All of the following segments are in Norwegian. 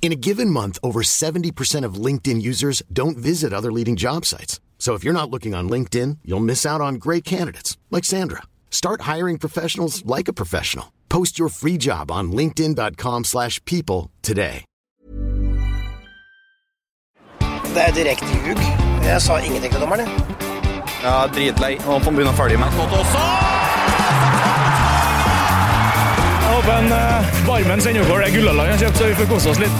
In a given month, over 70% of LinkedIn users don't visit other leading job sites. So if you're not looking on LinkedIn, you'll miss out on great candidates like Sandra. Start hiring professionals like a professional. Post your free job on linkedin.com/people slash people today. Det er direkte ljug. Jeg sa ingenting til dommeren. jeg. Ja, dritlei. Nå får han begynne å følge med. Jeg håper en uh, barmen sender over det Gullaland han kjøpte, kjøpt, så vi får kose oss litt.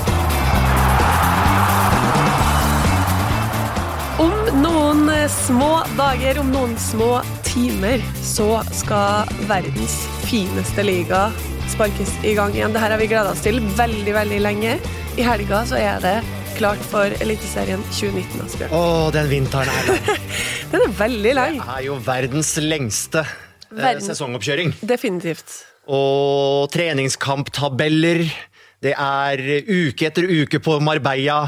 Om noen eh, små dager, om noen små timer, så skal verdens fineste liga sparkes i gang igjen. Dette har vi gleda oss til veldig, veldig lenge. I helga så er det klart for Eliteserien 2019, Asbjørn. Å, den vinteren er lang. Den er veldig lang. Det er jo verdens lengste eh, Verden- sesongoppkjøring. Definitivt. Og treningskamptabeller. Det er uke etter uke på Marbella.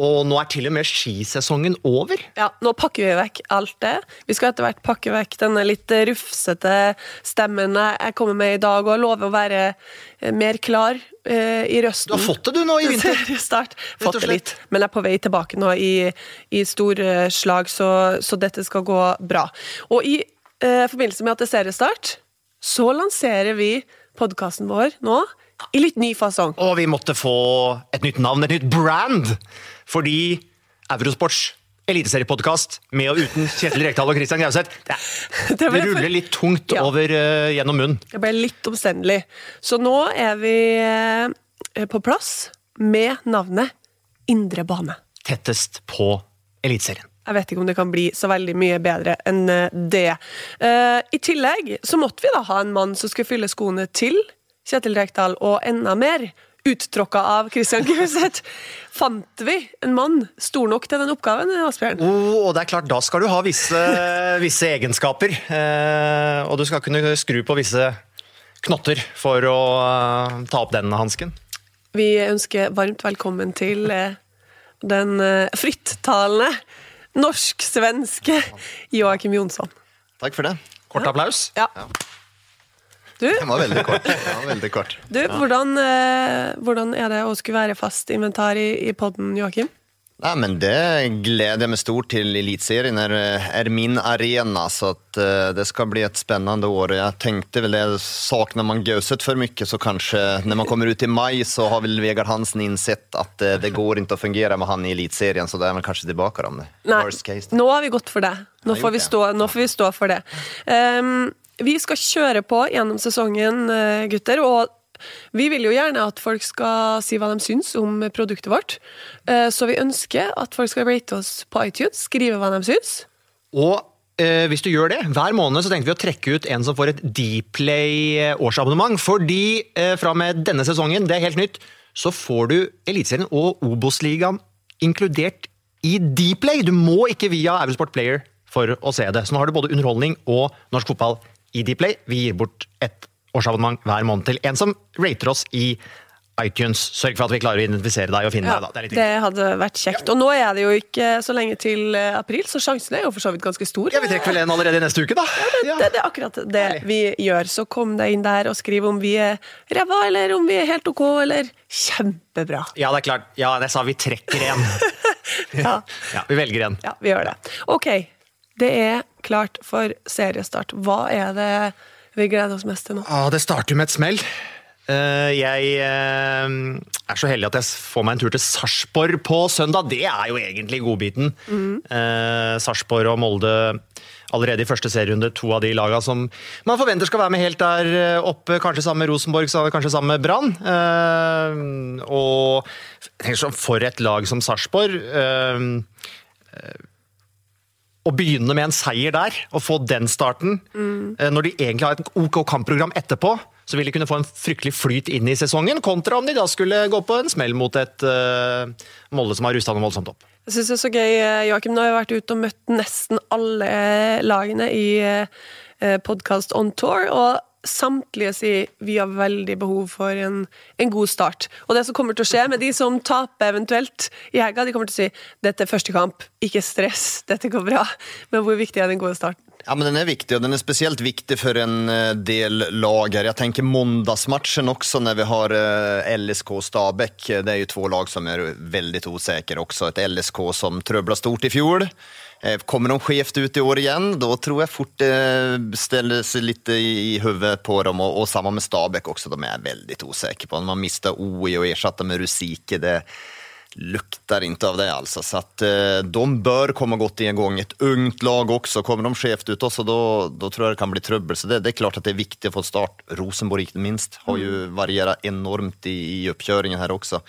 Og nå er til og med skisesongen over. Ja, nå pakker vi vekk alt det. Vi skal etter hvert pakke vekk denne litt rufsete stemmen jeg kommer med i dag, og lover å være eh, mer klar eh, i røsten. Du har fått det du nå i vinter. Start. Fått det litt. Men jeg er på vei tilbake nå i, i store slag, så, så dette skal gå bra. Og i eh, forbindelse med at det er seriestart, så lanserer vi podkasten vår nå i litt ny fasong. Og vi måtte få et nytt navn, et nytt brand. Fordi Eurosports eliteseriepodkast med og uten Kjetil Rekdal og Christian Gauseth det, Det ruller litt tungt Ja. over uh, gjennom munnen. Det ble litt omstendelig. Så nå er vi uh, på plass med navnet Indre bane. Tettest på Eliteserien. Jeg vet ikke om det kan bli så veldig mye bedre enn eh, det. Eh, I tillegg så måtte vi da ha en mann som skulle fylle skoene til Kjetil Rekdal, og enda mer uttråkka av Christian Gauseth. Fant vi en mann stor nok til den oppgaven, Asbjørn? Oh, og det er klart, da skal du ha visse, visse egenskaper. Eh, og du skal kunne skru på visse knotter for å ta opp den hansken. Vi ønsker varmt velkommen til den frittalende norsk-svenske Joakim Jonsson. Takk for det. Kort applaus. Ja. Du, Den var veldig kort. Var veldig kort. du hvordan, eh, hvordan er det å skulle være fast inventar i, i podden, Joakim? Nei, men Det gleder jeg meg stort til. Eliteserien er, er min arena, så at, uh, det skal bli et spennende år. Jeg tenkte vel det, Savner man Gauseth for mye, så kanskje når man kommer ut i mai, så har vel Vegard Hansen innsett at uh, det går ikke å fungere med han i Eliteserien, så da er man kanskje tilbake om det. Nei, Worst case. nå har vi gått for det. Nå får vi stå, nå får vi stå for det. Um, vi skal kjøre på gjennom sesongen, eh, gutter. og vi vil jo gjerne at folk skal si hva de syns om produktet vårt. Eh, Så vi ønsker at folk skal rate oss på iTunes, skrive hva de syns. Og eh, hvis du gjør det, hver måned så tenkte vi å trekke ut en som får et Dplay årsabonnement. Fordi eh, fra og med denne sesongen, det er helt nytt, så får du Eliteserien og Obos-ligaen inkludert i Dplay. Du må ikke via Eurosport Player for å se det. Så nå har du både underholdning og norsk fotball i Dplay. Vi gir bort et årsabonnement hver måned til en som rater oss i iTunes. Sørg for at vi klarer å identifisere deg og finne Ja, deg. da. Det det hadde vært kjekt. Og nå er det jo ikke så lenge til eh, april, så sjansen er jo for så vidt ganske stor. Ja, Vi trekker vel en allerede i neste uke, da. Ja. Det, det er akkurat det vi gjør. Så kom deg inn der og skriv om vi er ræva, eller om vi er helt ok, eller kjempebra. Ja, det er klart. Ja, jeg sa vi trekker en. Ja, Ja, vi velger en. ja vi gjør det. Ok, det er klart for seriestart. Hva er det vi gleder oss mest til nå? Ah, det starter med et smell. Eh, Jeg eh, er så heldig at jeg får meg en tur til Sarpsborg på søndag. Det er jo egentlig godbiten. Eh, Sarpsborg og Molde allerede i første serierunde, to av de laga som man forventer skal være med helt der oppe. Kanskje sammen med Rosenborg, kanskje sammen med Brann. Og sånn, for et lag som Sarpsborg å begynne med en seier der, og få den starten, mm. når de egentlig har et OK kampprogram etterpå, så vil de kunne få en fryktelig flyt inn i sesongen, kontra om de da skulle gå på en smell mot et uh, Molde som har rusta noe voldsomt opp. Jeg synes det er så gøy, eh, Joakim. Nå har jeg vært ute og møtt nesten alle lagene i podkast on tour. og samtlige sier vi har veldig behov for en, en, god start. Og det som kommer til å skje med de som taper eventuelt i helga, de kommer til å si dette er første kamp, ikke stress, dette går bra. Men hvor viktig er den gode starten? Ja, men Den er viktig, og den er spesielt viktig for en eh, del lag. her. Jeg tenker Mandagsmatchen også, når vi har eh, LSK og Stabæk. Det er jo to lag som er veldig usikre også. Et LSK som trøbla stort i fjor. Eh, kommer de skjevt ut i år igjen, da tror jeg fort det ställer seg litt i, huvudet på dem. Og, og sammen med Stabæk også, de er veldig usikre på. Man mister OI og ersatte med Rusike. Det lukter ikke av det, altså. Så at, eh, de bør komme godt i en gang. Et ungt lag også. Kommer de skjevt ut også, da tror jeg det kan bli trøbbel. Så det, det, er klart at det er viktig å få start. Rosenborg, ikke minst, har jo mm. variert enormt i, i oppkjøringen her også.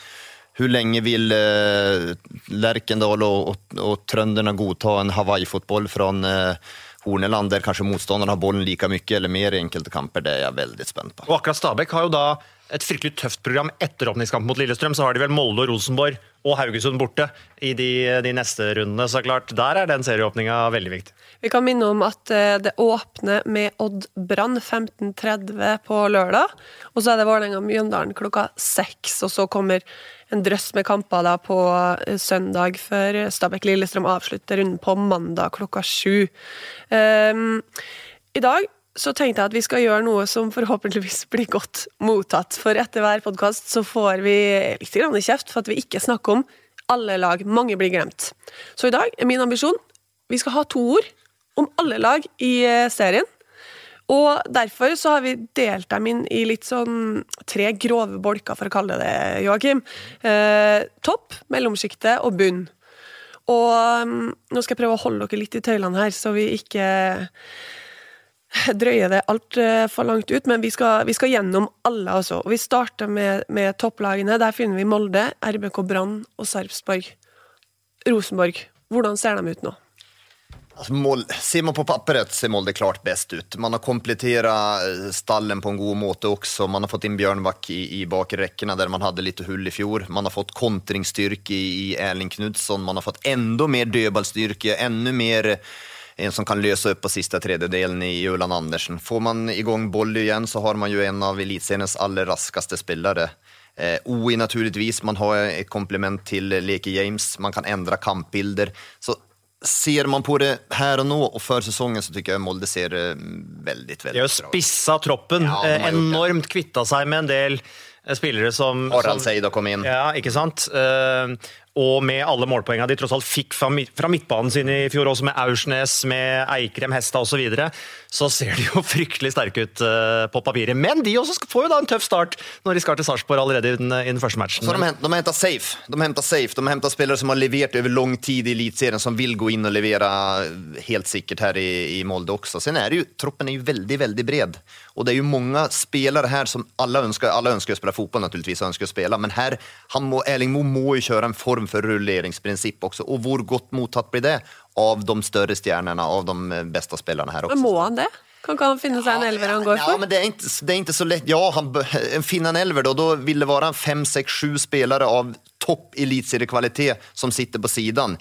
Hvor lenge vil eh, Lerkendal og, og, og trønderne godta en Hawaii-fotball fra eh, Horneland, der kanskje motstanderen har bollen like mye eller mer i enkelte kamper? Det er jeg veldig spent på. Og akkurat Stabæk har jo da et fryktelig tøft program etter åpningskampen mot Lillestrøm. Så har de vel Molde og Rosenborg og Haugesund borte i de, de neste rundene. Så klart, der er den serieåpninga veldig viktig. Vi kan minne om at eh, det åpner med Odd Brann 15.30 på lørdag. Og så er det Vålerenga-Mjøndalen klokka seks. Og så kommer en drøss med kamper da på eh, søndag, før Stabæk-Lillestrøm avslutter runden på mandag klokka sju. Um, I dag så tenkte jeg at vi skal gjøre noe som forhåpentligvis blir godt mottatt. For etter hver podkast så får vi litt kjeft for at vi ikke snakker om alle lag. Mange blir glemt. Så i dag er min ambisjon vi skal ha to ord om alle lag i eh, serien. Og derfor så har vi delt dem inn i litt sånn tre grove bolker, for å kalle det det, Joakim. Eh, topp, mellomsjiktet og bunn. Og um, nå skal jeg prøve å holde dere litt i tøylene her, så vi ikke drøyer det altfor langt ut. Men vi skal, vi skal, gjennom alle, altså. Og vi starter med, med topplagene. Der finner vi Molde, RBK Brann og Sarpsborg. Rosenborg. Hvordan ser de ut nå? Alltså mål, ser man på papperet ser Molde klart bäst ut. Man har kompletterat eh, stallen på en god måte også. Man har fått inn Bjørnbakk i, i bakre rekkene der man hadde litt hull i fjor. Man har fått kontringsstyrke i, i Erling Knutson. Man har fått enda mer dødballstyrke, enda mer eh, en som kan løse opp på siste tredjedelen i Julan Andersen. Får man i gang boll igjen, så har man jo en av eliteseriens aller raskeste spillere. Eh, OI naturligvis, man har et komplement til Leke James, man kan endre kampbilder. Så ser man på det her og nå og før sesongen, så syns jeg Molde ser veldig veldig ut. De har spissa troppen ja, de enormt, kvitta seg med en del eh, spillere som Harald Seida kom inn. Ja, ikke sant. Og med alle målpoengene de tross alt fikk fra, midtbanen sin i fjor, også med Aursnes, med Eikrem, Hesta osv., så, videre, så ser de jo fryktelig sterke ut uh, på papiret. Men de også får jo da en tøff start når de skal til Sarpsborg allerede i den, i den, første matchen. Så de, de henter safe. De henter safe. De henter spillere som har levert over lang tid i Eliteserien, som vil gå inn og levere helt sikkert her i, i Molde også. Sen er det jo, troppen er jo veldig, veldig bred. Og det er jo mange spillere her som alle ønsker, alle ønsker å spille fotball, naturligvis, ønsker å spille, men her, han må, Erling Moe må jo kjøre en form for rulleringsprinsipp også. Og hvor godt mottatt blir det av de større stjernene, av de beste spillerne her også? Men må han det? Kan ikke han finne seg en elver han går for? Ja, men det er ikke, det er ikke så lett. Ja, han, finne en elver, da. Da vil det være fem, seks, sju spillere av topp eliteseriekvalitet som sitter på siden.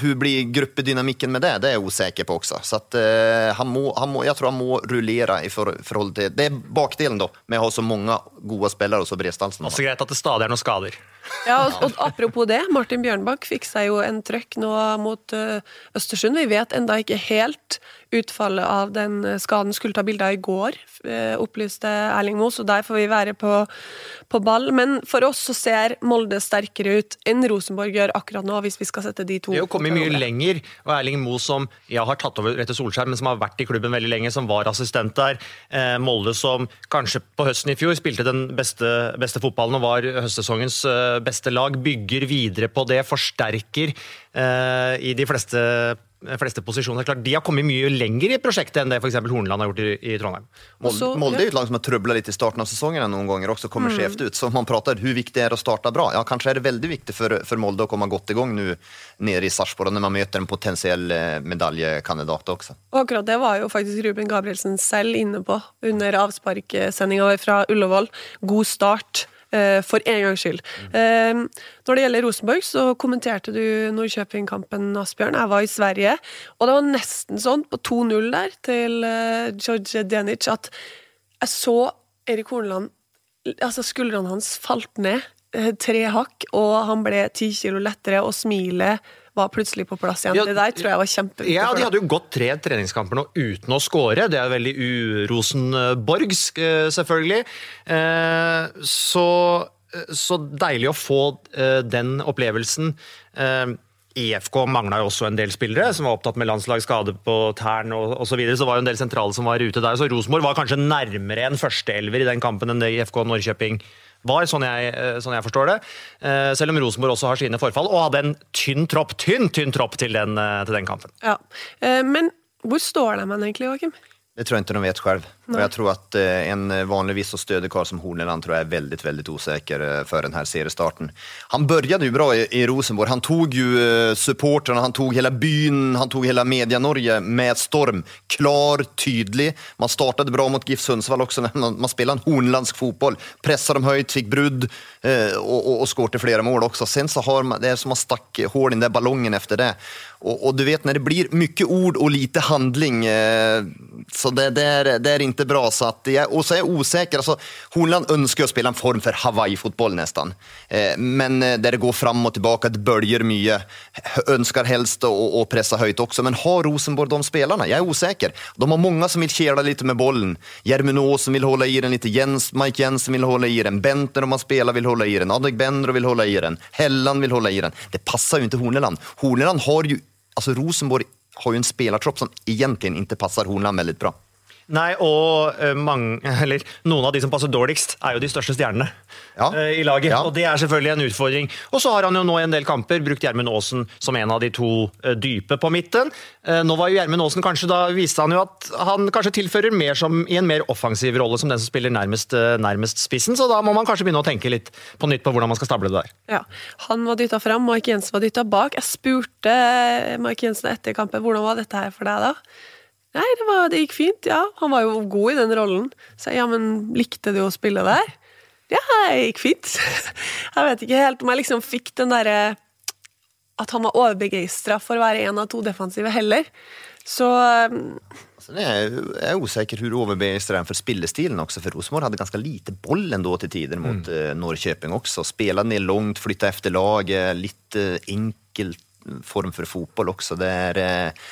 Hur eh, blir gruppedynamikken med det? Det er jeg usikker på også. Så at, uh, han må, han må, jeg tror han må rullere i for, forhold til Det er bakdelen da, med å ha så mange gode spillere og så bredstallsen. Også greit at det stadig er noen skader. Ja, og, og, Apropos det, Martin Bjørnbakk fikk seg jo en trøkk nå mot uh, Østersund. Vi vet enda ikke helt utfallet av den skaden. Skulle ta bilder i går, uh, opplyste Erling Moe, så der får vi være på, på ball. Men for oss så ser Molde sterkt sterkere ut enn Rosenborg gjør akkurat nå, hvis vi skal sette de to Det er jo kommet mye lenger, og Erling Moe som ja, har tatt over etter Solskjær, men som har vært i klubben veldig lenge, som var assistent der. Eh, Molde som kanskje på høsten i fjor spilte den beste, beste fotballen og var høstsesongens eh, beste lag, bygger videre på det, forsterker eh, i de fleste fleste posisjoner. Klart, De har kommet mye lenger i prosjektet enn det f.eks. Horneland har gjort i, i Trondheim. Molde, Molde er jo et lag som har trøbla litt i starten av sesongen noen ganger også, kommer Mm. skjevt ut. Så man prater hvor viktig det er å starte bra. Ja, kanskje er det veldig viktig for, for Molde å komme godt i gang nå nede i Sarpsborg når man møter en potensiell eh, medaljekandidat også. Og akkurat det var jo faktisk Ruben Gabrielsen selv inne på under avsparksendinga fra Ullevål. God start. Eh, For en gangs skyld. Eh, Når det gjelder Rosenborg, så kommenterte du Nordkjøping-kampen, Asbjørn. Jeg var i Sverige, og det var nesten sånn på 2-0 der til eh, George Denic at jeg så Erik Horneland Altså, skuldrene hans falt ned tre hakk, og han ble ti kilo lettere, og smilet var plutselig på plass igjen. Ja, det der tror jeg var kjempeviktig. Ja, De hadde jo gått tre treningskamper nå uten å score. Det er veldig urosenborgsk, eh, selvfølgelig. Eh, Så, så deilig å få eh, den opplevelsen. Eh, IFK mangla jo også en del spillere som var opptatt med landslagsskade på tærne osv. Så, videre, så var jo en del sentrale som var ute der. Så Rosenborg var kanskje nærmere en førsteelver i den kampen enn det IFK Norrköping var, sånn jeg, eh, sånn jeg forstår det. Eh, Selv om Rosenborg også har sine forfall, og hadde en tynn tropp tynn, tynn tropp til den, eh, til den kampen. Ja. Eh, Men hvor står de hen egentlig, Joakim? Det tror jeg ikke de vet selv. Og jeg tror at eh, en vanligvis så stødig kar som Horneland tror jeg er veldig veldig usikker eh, før denne seriestarten. Han begynte jo bra i, Rosenborg. Han tok jo eh, supporterne, han tok hele byen, han tok hele Media-Norge med storm. Klar, tydelig. Man startet bra mot GIF Sundsvall også. Man, man en hornlandsk fotball. Presset dem høyt, fikk brudd og, og, og skårte flere mål også. Sen så har man, det er som man stakk hål i den ballongen efter det. Og, og, du vet når det blir mye ord og lite handling så det, det, er, det är inte bra. Så att jag, och så är jag osäker. Alltså, Hornland önskar att spela en form för Hawaii-fotboll nästan. Eh, men eh, där det går fram och tillbaka, det böljer mycket. Önskar helst att pressa höjt också. Men har Rosenborg de spelarna? Jag är osäker. De har många som vill kela lite med bollen. Jermin Åsen vill hålla i den lite. Jens, Mike Jensen vill hålla i den. Bentner om man spelar vill hålla i den. Adegbenro vill hålla i den. Helland vill hålla i den. Det passar ju inte Horneland. Horneland har ju, alltså Rosenborg har ju en spelartropp som egentligen inte passar Horneland väldigt bra. Nei, og eh, mange, eller, noen av de som passer dårligst, er jo de største stjernene Ja. eh, i laget. Ja. Og det er selvfølgelig en utfordring. Og så har han jo nå i en del kamper brukt Gjermund Aasen som en av de to eh, dype på midten. Nå var jo Gjermund Aasen kanskje, da viste han jo at han kanskje tilfører mer som i en mer offensiv rolle som den som spiller nærmest, nærmest spissen, så da må man kanskje begynne å tenke litt på nytt på hvordan man skal stable det der. Ja, Han var dytta fram, Mike Jensen var dytta bak. Jeg spurte Mike Jensen etter kampen hvordan var dette her for deg. da? Nei, det, var, det gikk fint, ja. Han var jo god i den rollen. Så jeg, ja, men likte du å spille der? Ja, det gikk fint. Jeg vet ikke helt om jeg liksom fikk den derre At han var overbegeistra for å være en av to defensive heller. Så altså, er, det är, jag är osäker hur han för spillestilen også, for Rosenborg hadde ganske lite boll enda til tider mot eh, Norrköping også. Spelade ned langt, flytta efter laget, litt enkel form for fotball også. Det er eh,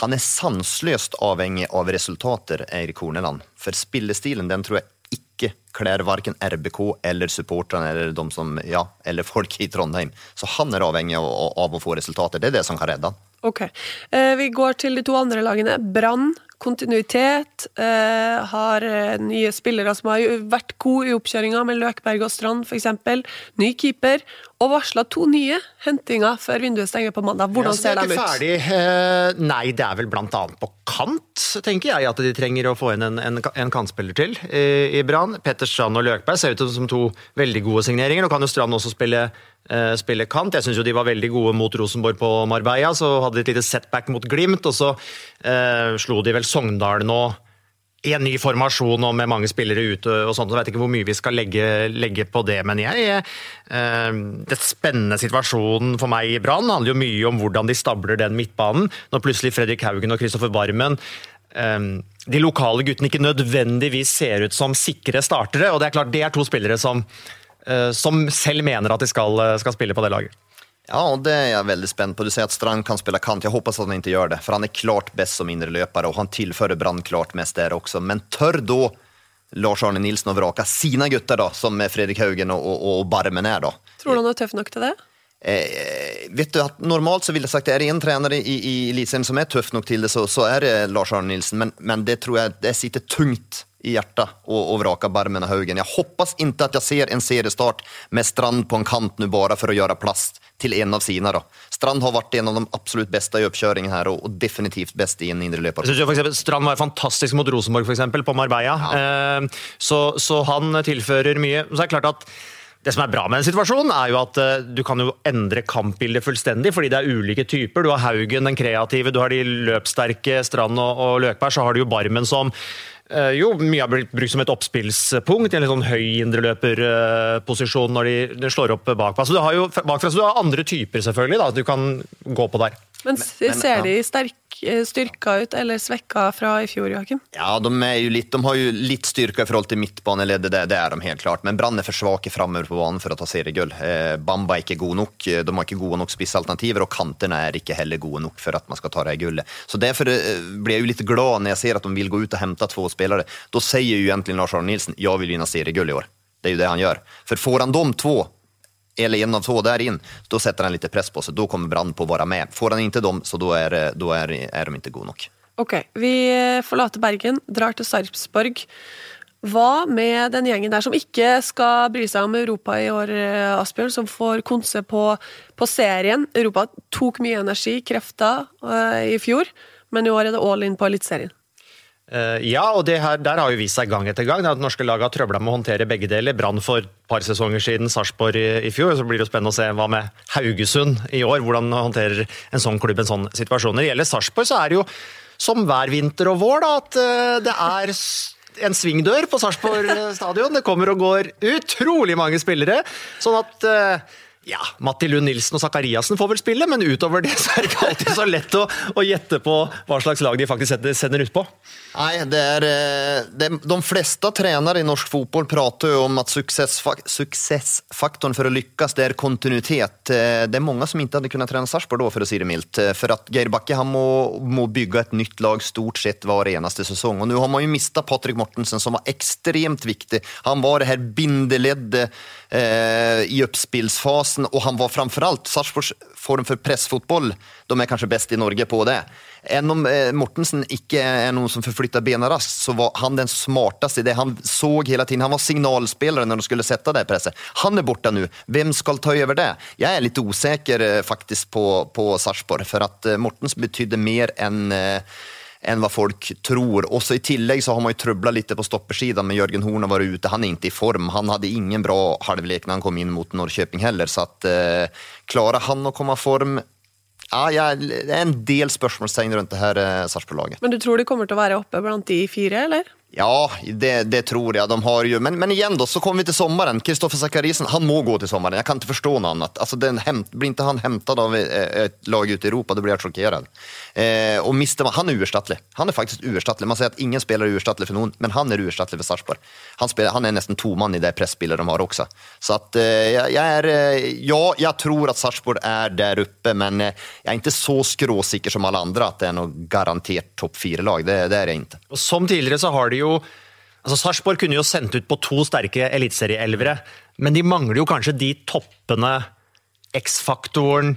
han er sanseløst avhengig av resultater, Eirik Horneland. For spillestilen, den tror jeg ikke kler verken RBK eller supporterne eller ja, eller folk i Trondheim. Så han er avhengig av, av å få resultater. Det er det som kan redde han. Ok. Eh, vi går til de to andre lagene. Brann, kontinuitet. Eh, har eh, nye spillere som har vært gode i oppkjøringa, med Løkberg og Strand f.eks. Ny keeper. Og varsla to nye hentinger før vinduet stenger på mandag. Hvordan Ja, ser de ut? Ferdig. Eh, nei, det er vel blant annet på kant, tenker jeg, at de trenger å få inn en, en, en kantspiller til i, Brann. Petter Strand og Løkberg ser ut som to veldig gode signeringer. Nå kan jo Strand også spille, eh, spille kant. Jeg syns jo de var veldig gode mot Rosenborg på Marbella. Så hadde de et lite setback mot Glimt, og så eh, slo de vel Sogndal nå en ny formasjon og med mange spillere ute og sånt. så vet jeg ikke hvor mye vi skal legge, legge på det. Men jeg, eh, det spennende situasjonen for meg i Brann handler jo mye om hvordan de stabler den midtbanen. Når plutselig Fredrik Haugen og Kristoffer Barmen eh, de lokale guttene ikke nødvendigvis ser ut som sikre startere. og Det er klart det er to spillere som, eh, som selv mener at de skal, skal spille på det laget. Ja, och det är jag väldigt spänd på. Du säger att Strand kan spela kant. Jag hoppas att han inte gör det, för han är klart bäst som inre löpare och han tillför Brand klart mest där också. Men tør då Lars-Arne Nilsen å vrake sine gutter, da, som Fredrik Haugen og, og og, Barmen er. da. Tror du han er tøff nok til det? Eh, vet du at normalt så ville jeg sagt, er det en trener i, i elitserien som er tøff nok til det så, så er det Lars-Arne Nilsen. Men, men det tror jeg det sitter tungt i hjertet og, og vraka Barmen av Haugen. Jeg hoppas ikke at jeg ser en seriestart med Strand på en kant nå bare for å gjøre plass til en av sine. Da. Strand har vært en av de absolutt beste i oppkjøringen her, og, og definitivt best i en indre løper. Jeg synes jo for eksempel, Strand var fantastisk mot Rosenborg f.eks., på Marbella, eh, så, så han tilfører mye. Så er det klart at det som er bra med en situasjon, er jo at uh, du kan jo endre kampbildet fullstendig, fordi det er ulike typer. Du har Haugen, den kreative, du har de løpssterke Strand og, og Løkberg, så har du jo Barmen som jo mye har blitt brukt som et oppspillspunkt i en litt sånn høy indreløperposisjon uh, når de, slår opp bakfra. Så du har jo bakfra, så du har andre typer selvfølgelig da, du kan gå på der. Men, men ser de sterk, eh, styrka ut eller svekka fra i fjor, Joakim? Ja, de, litt, de, har jo litt styrka i forhold til midtbaneleddet, det, det, er de helt klart. Men Brann er for svake framover på banen for å ta seriegull. Eh, Bamba er ikke god nok, de har ikke gode nok spissalternativer, og kantene er ikke heller gode nok for at man skal ta det gullet. Så Derfor eh, blir jeg jo litt glad når jeg ser at de vil gå ut og hente to spillere. Da sier jo egentlig Lars Arne Nilsen jeg vil vinne seriegull i år. Det er jo det han gjør. For får han de to eller en av två där in, då sätter han lite press på sig. Då kommer Brann på å være med. Får han ikke dem, så da er, då er de ikke gode nok. Ok, vi forlater Bergen, drar til Sarpsborg. Hva med den gjengen der som ikke skal bry seg om Europa i år, Asbjørn, som får konse på, på serien? Europa tok mye energi, krefter, uh, i fjor, men i år er det all in på Eliteserien. Uh, ja, og her, der har jo vist seg gang etter gang at norske lag har trøbla med å håndtere begge deler. Brann for et par sesonger siden, Sarpsborg i, i, fjor. Så blir det jo spennende å se hva med Haugesund i år. Hvordan håndterer en sånn klubb en sånn situasjon. Når det gjelder Sarpsborg, så er det jo som hver vinter og vår da, at uh, det er en svingdør på Sarpsborg stadion. Det kommer og går utrolig mange spillere. Sånn at ja, Matti Lund Nilsen og Sakariassen får vel spille, men utover det så er det ikke alltid så lett å, å gjette på hva slags lag de faktisk sender ut på. Nei, det er, eh, det, De fleste trenere i norsk fotball prater jo om at suksessfak, suksessfaktoren for å lykkes det er kontinuitet. Eh, det er mange som ikke hadde kunnet trene Sarpsborg da, for å si det mildt. Eh, for at Geir Bakke han må, må bygge et nytt lag stort sett hver eneste sesong. Og nå har man jo mistet Patrick Mortensen, som var ekstremt viktig. Han var det her bindeleddet i oppspillsfasen, og han var framfor alt Sarpsborgs form for pressfotball. De er kanskje best i Norge på det. Enn om eh, Mortensen ikke er noen som forflytter bena raskt, så var han den smarteste i det. Han så hele tiden, han var signalspelare når de skulle sette det presset. Han er borte nå. Hvem skal ta over det? Jeg er litt usikker eh, faktisk på, på Sarpsborg, for at eh, Mortens betydde mer enn enn hva folk tror. Også I tillegg så har man jo trøbla litt på stoppersiden men Jørgen Horn har vært ute. Han er ikke i form. Han hadde ingen bra halvlek når han kom inn mot Norrköping heller. Så at, eh, klarer han å komme i form ja, jeg, Det er en del spørsmålstegn rundt det her eh, Sarpsborg-laget. Men du tror de kommer til å være oppe blant de fire, eller? Ja, det, det, tror jeg. De har jo, men, men igjen da, så kommer vi til sommeren. Kristoffer Sakarisen han må gå til sommeren. Jeg kan ikke forstå noe annet. Altså, den, blir ikke han hentet av et lag ute i Europa, da blir jeg sjokkert. Eh, og Han er uerstattelig. Han er faktisk uerstattelig. Man sier at ingen spiller er uerstattelig for noen, men han er uerstattelig for Sarpsborg. Han, han, er nesten tomann i det presspillet de har også. Så at, eh, jeg er, eh, ja, jeg tror at Sarpsborg er der oppe, men eh, jeg er ikke så skråsikker som alle andre at det er noe garantert topp fire-lag. Det, det, er jeg ikke. Og Som tidligere så har de jo altså Sarpsborg kunne jo sendt ut på to sterke eliteserieelvere, men de mangler jo kanskje de toppene, X-faktoren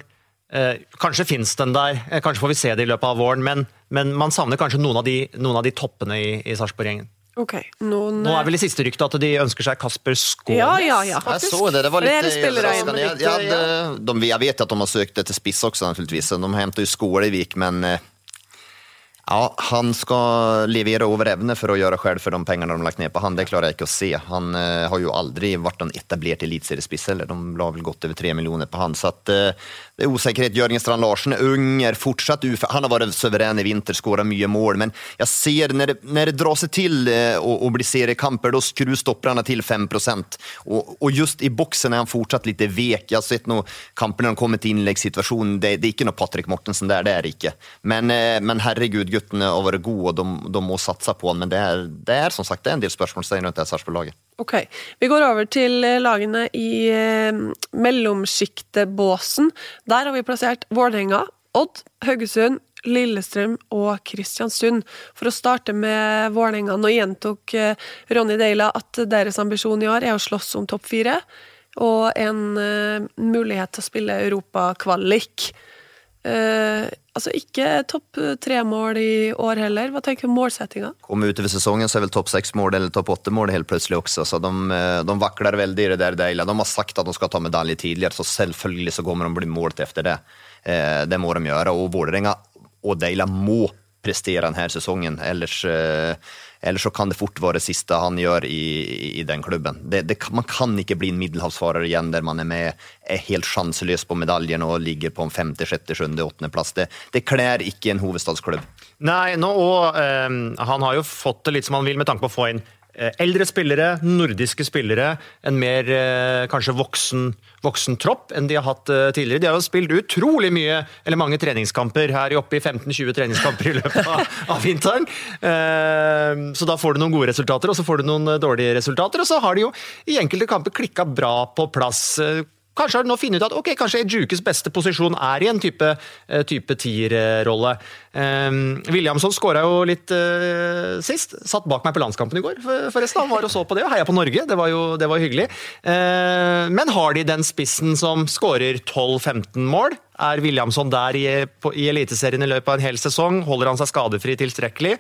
eh, Kanskje fins den der, eh, kanskje får vi se det i løpet av våren, men, men man savner kanskje noen av de, noen av de toppene i, i Sarpsborg-gjengen. Okay, noen, Nå er vel i siste rykte at de ønsker seg Kasper Skånes. Ja, ja, ja, faktisk. Jeg så det, det var litt overraskende. Jeg, jeg, de, jeg vet at de har søkt etter spiss også, naturligvis. De henter jo Skålevik, men eh, ja, Han skal levere over evne for å gjøre selv for de pengene de har lagt ned på han. Det klarer jeg ikke å se. Han uh, har jo aldri vært en etablert eliteseriespiss heller. De la vel godt over tre millioner på han. Så at, uh, det er usikkerhet. Jørgen Strand Larsen er ung, er fortsatt uf Han har vært suveren i vinter, skåret mye mål. Men jeg ser når det, når det drar seg til uh, og, og blir seriekamper, da skrur stopperne til 5 og, og just i boksen er han fortsatt litt vek. Jeg har sett noen kamper når han kommer til innleggssituasjonen. Det, det, er ikke noe Patrick Mortensen der, det er det ikke. Men, men herregud, guttene å være gode, og de, de, må satse på han. Men det er, det er som sagt det er en del spørsmålstegn rundt det Sarpsborg-laget. Ok, Vi går over til eh, lagene i eh, mellomsjiktebåsen. Der har vi plassert Vålerenga, Odd, Haugesund, Lillestrøm og Kristiansund. For å starte med Vålerenga. Nå gjentok eh, Ronny Deila at deres ambisjon i år er å slåss om topp fire. Og en uh, mulighet til å spille europakvalik. Eh, altså ikke topp tre-mål i år heller. Hva tenker du om målsettinga? Kommer utover sesongen, så er vel topp seks-mål eller topp åtte-mål helt plutselig også. Så de, eh, de vakler veldig i det der Deila. De har sagt at de skal ta medalje tidligere, så selvfølgelig så kommer de bli målt efter det. Eh, det må de gjøre. Og Vålerenga og Deila må prestere denne sesongen. Ellers, ellers så kan det fort være det siste han gjør i, i den klubben. Det, det, man kan ikke bli en middelhavsfarer igjen der man er med, er helt sjanseløs på medaljen og ligger på en femte, sjette, sjuende, åttende plass. Det, det kler ikke en hovedstadsklubb. Nei, nå, og um, han har jo fått det litt som han vil med tanke på å få inn eldre spillere, nordiske spillere, en mer eh, kanskje voksen, voksen tropp enn de har hatt eh, tidligere. De har jo spilt utrolig mye, eller mange treningskamper her oppe i 15-20 treningskamper i løpet av, av vinteren. Eh, så da får du noen gode resultater, og så får du noen eh, dårlige resultater, og så har de jo i enkelte kamper klikka bra på plass. Kanskje har de nå funnet ut at ok, kanskje Jukes beste posisjon er i en type, eh, type tierrolle. Um, Williamson skåra jo litt uh, sist. Satt bak meg på landskampen i går, forresten. Han var og så på det og heia på Norge. Det var jo det var hyggelig. Uh, men har de den spissen som skårer 12-15 mål? Er Williamson der i, i Eliteserien i løpet av en hel sesong? Holder han seg skadefri tilstrekkelig?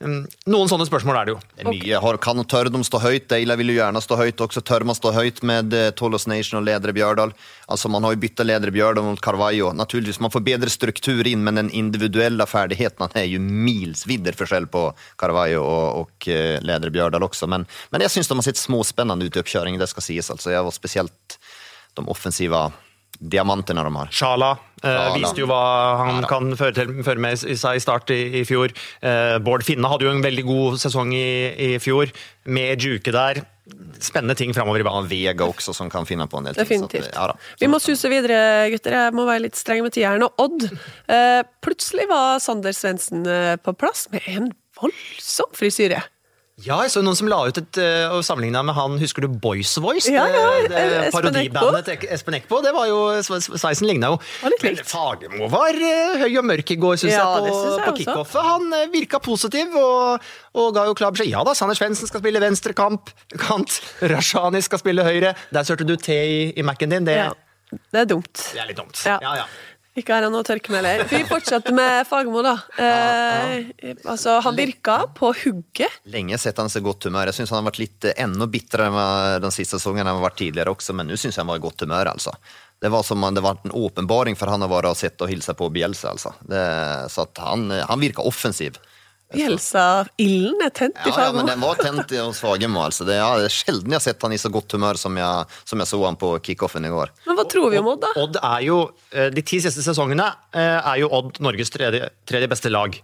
Um, noen sånne spørsmål er det jo. Det er mye. Kan og tør de stå høyt? Deila vil jo gjerne stå høyt også. Tør man stå høyt med eh, Tolos Nation og leder Bjørdal? Altså, man har jo byttet leder Bjørdal mot Carvalho. Naturligvis, man får bedre struktur inn, men den individuelle ferdigheten er jo milsvidder forskjell på Carvalho og, og leder Bjørdal også. Men, men jeg syns de har sett småspennende ut i oppkjøringen, det skal sies. Altså, jeg var spesielt de offensiva diamantene de har. Sjala eh, viste jo hva han kan føre, til, føre med seg i start i, i fjor. Eh, Bård Finne hadde jo en veldig god sesong i, i fjor, med Juke der. Spennende ting framover i Ja, banen. Vega også, som kan finne på en del ting. så at, ja da. Vi må suse videre, gutter. Jeg må være litt streng med tieren. nå. Odd. Eh, plutselig var Sander Svendsen eh, på plass med en voldsom frisyre. Ja, jeg så noen som la ut et uh, og sammenligna med han, husker du Boys Voice? Ja, ja, det, det Espen parodibandet til Espen Eckbo. Det var jo, Sveisen ligna jo. Men. Fagermo var eh, høy og mørk i går, syns Ja, jeg, på, jeg på kickoffet. Han virka positiv og, og ga jo klar beskjed. Ja da, Sander Svendsen skal spille venstre kamp, kant. Rashani skal spille høyre. Der sørte du te i, i Mac-en din. Det, Ja, det er dumt. det er litt dumt. Ja. Ja, ja. Ikke har jeg noe å tørke med heller. Vi fortsetter med Fagermo, da. Eh, altså, han virka på hugget. Lenge sett han så godt humør. Jeg syns han har vært litt eh, enda bitrere med den siste sesongen enn han har vært tidligere også, men nå syns jeg han var i godt humør, altså. Det var som det var en åpenbaring for han å være og sett og hilse på Bielsa, altså. Det, så at han, han virka offensiv. Bjelsa-ilden er tent i Ja, ja, men den var tent i- hos Fagermo, altså. Det, er sjelden jeg har sett han i så godt humør som jeg, som jeg så han på kickoffen i går. Men hva tror vi om Odd, da? Odd er jo, eh, De ti siste sesongene eh, er jo Odd Norges tredje, tredje beste lag.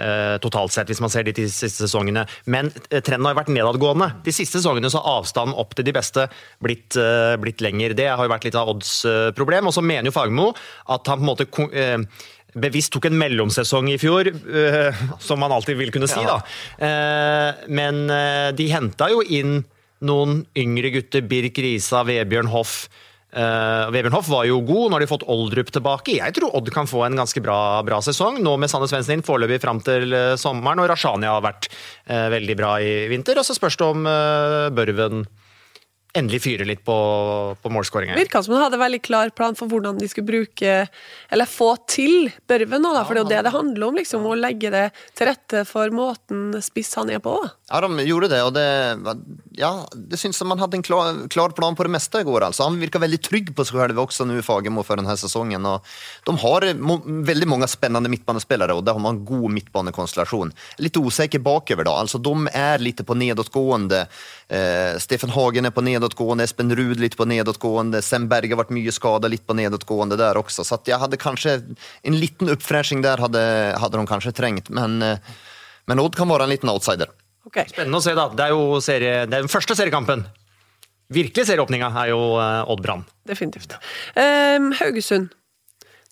eh, Totalt sett, hvis man ser de ti siste sesongene. Men trenden har jo vært nedadgående. De siste sesongene så har avstanden opp til de beste blitt, blitt lenger. Det har jo vært litt av Odds problem. Og så mener jo Fagermo at han på en måte bevisst tok en mellomsesong i fjor, eh, som man alltid vil kunne si, da. Eh, men eh, de henta jo inn noen yngre gutter, Birk Risa, Vebjørn Hoff. Vebjørn Hoff var jo god, nå har de fått Oldrup tilbake. Jeg tror Odd kan få en ganske bra, bra sesong. Nå med Sanne Svendsen inn foreløpig fram til sommeren, og Rashania har vært veldig bra i vinter. Og så spørs det om Børven endelig fyre litt på, på målskåringa. Virka som han hadde veldig klar plan for hvordan de skulle bruke Eller få til Børven nå, da, for det er jo det det handler om. liksom, Å legge det til rette for måten spiss han er på. Ja, de gjorde det, og det, ja, det syns som man hadde en klar, klar plan på det meste i går. Altså. Han virker veldig trygg på seg selv også nå, Fagermo, for denne sesongen. Og de har mo veldig mange spennende midtbanespillere, og der har man god midtbanekonstellasjon. Litt usikker bakover, da. Altså, de er litt på nedadgående. Eh, Stefan Hagen er på nedadgående, Espen Ruud litt på nedadgående, Sem Berge har vært mye skada, litt på nedadgående der også. Så at jeg hadde kanskje en liten oppfreshing der hadde, hadde de kanskje trengt, men, eh, men Odd kan være en liten outsider. Okay. Spennende å se, da. Det er jo serie, det er den første seriekampen. Virkelig serieåpninga er jo eh, Odd Brann. Definitivt. Um, Haugesund.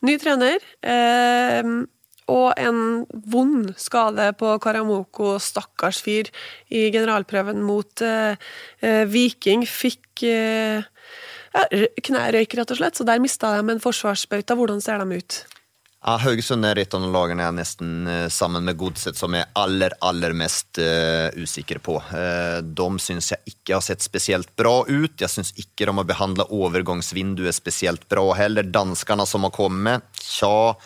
Ny trener. ehm, og en vond skade på Karamoko, stakkars fyr, i generalprøven mot eh, eh, Viking. Fikk eh, ja, knærøyk, rett og slett, så der mista de en forsvarsbøyta. Hvordan ser de ut? Ja, Haugesund er et av lagene jeg nesten eh, sammen med Godset som er aller, aller mest uh, usikker på. Uh, de syns jeg ikke har sett spesielt bra ut. Jeg syns ikke de har behandla overgangsvinduet spesielt bra heller. Danskene som har kommet, tja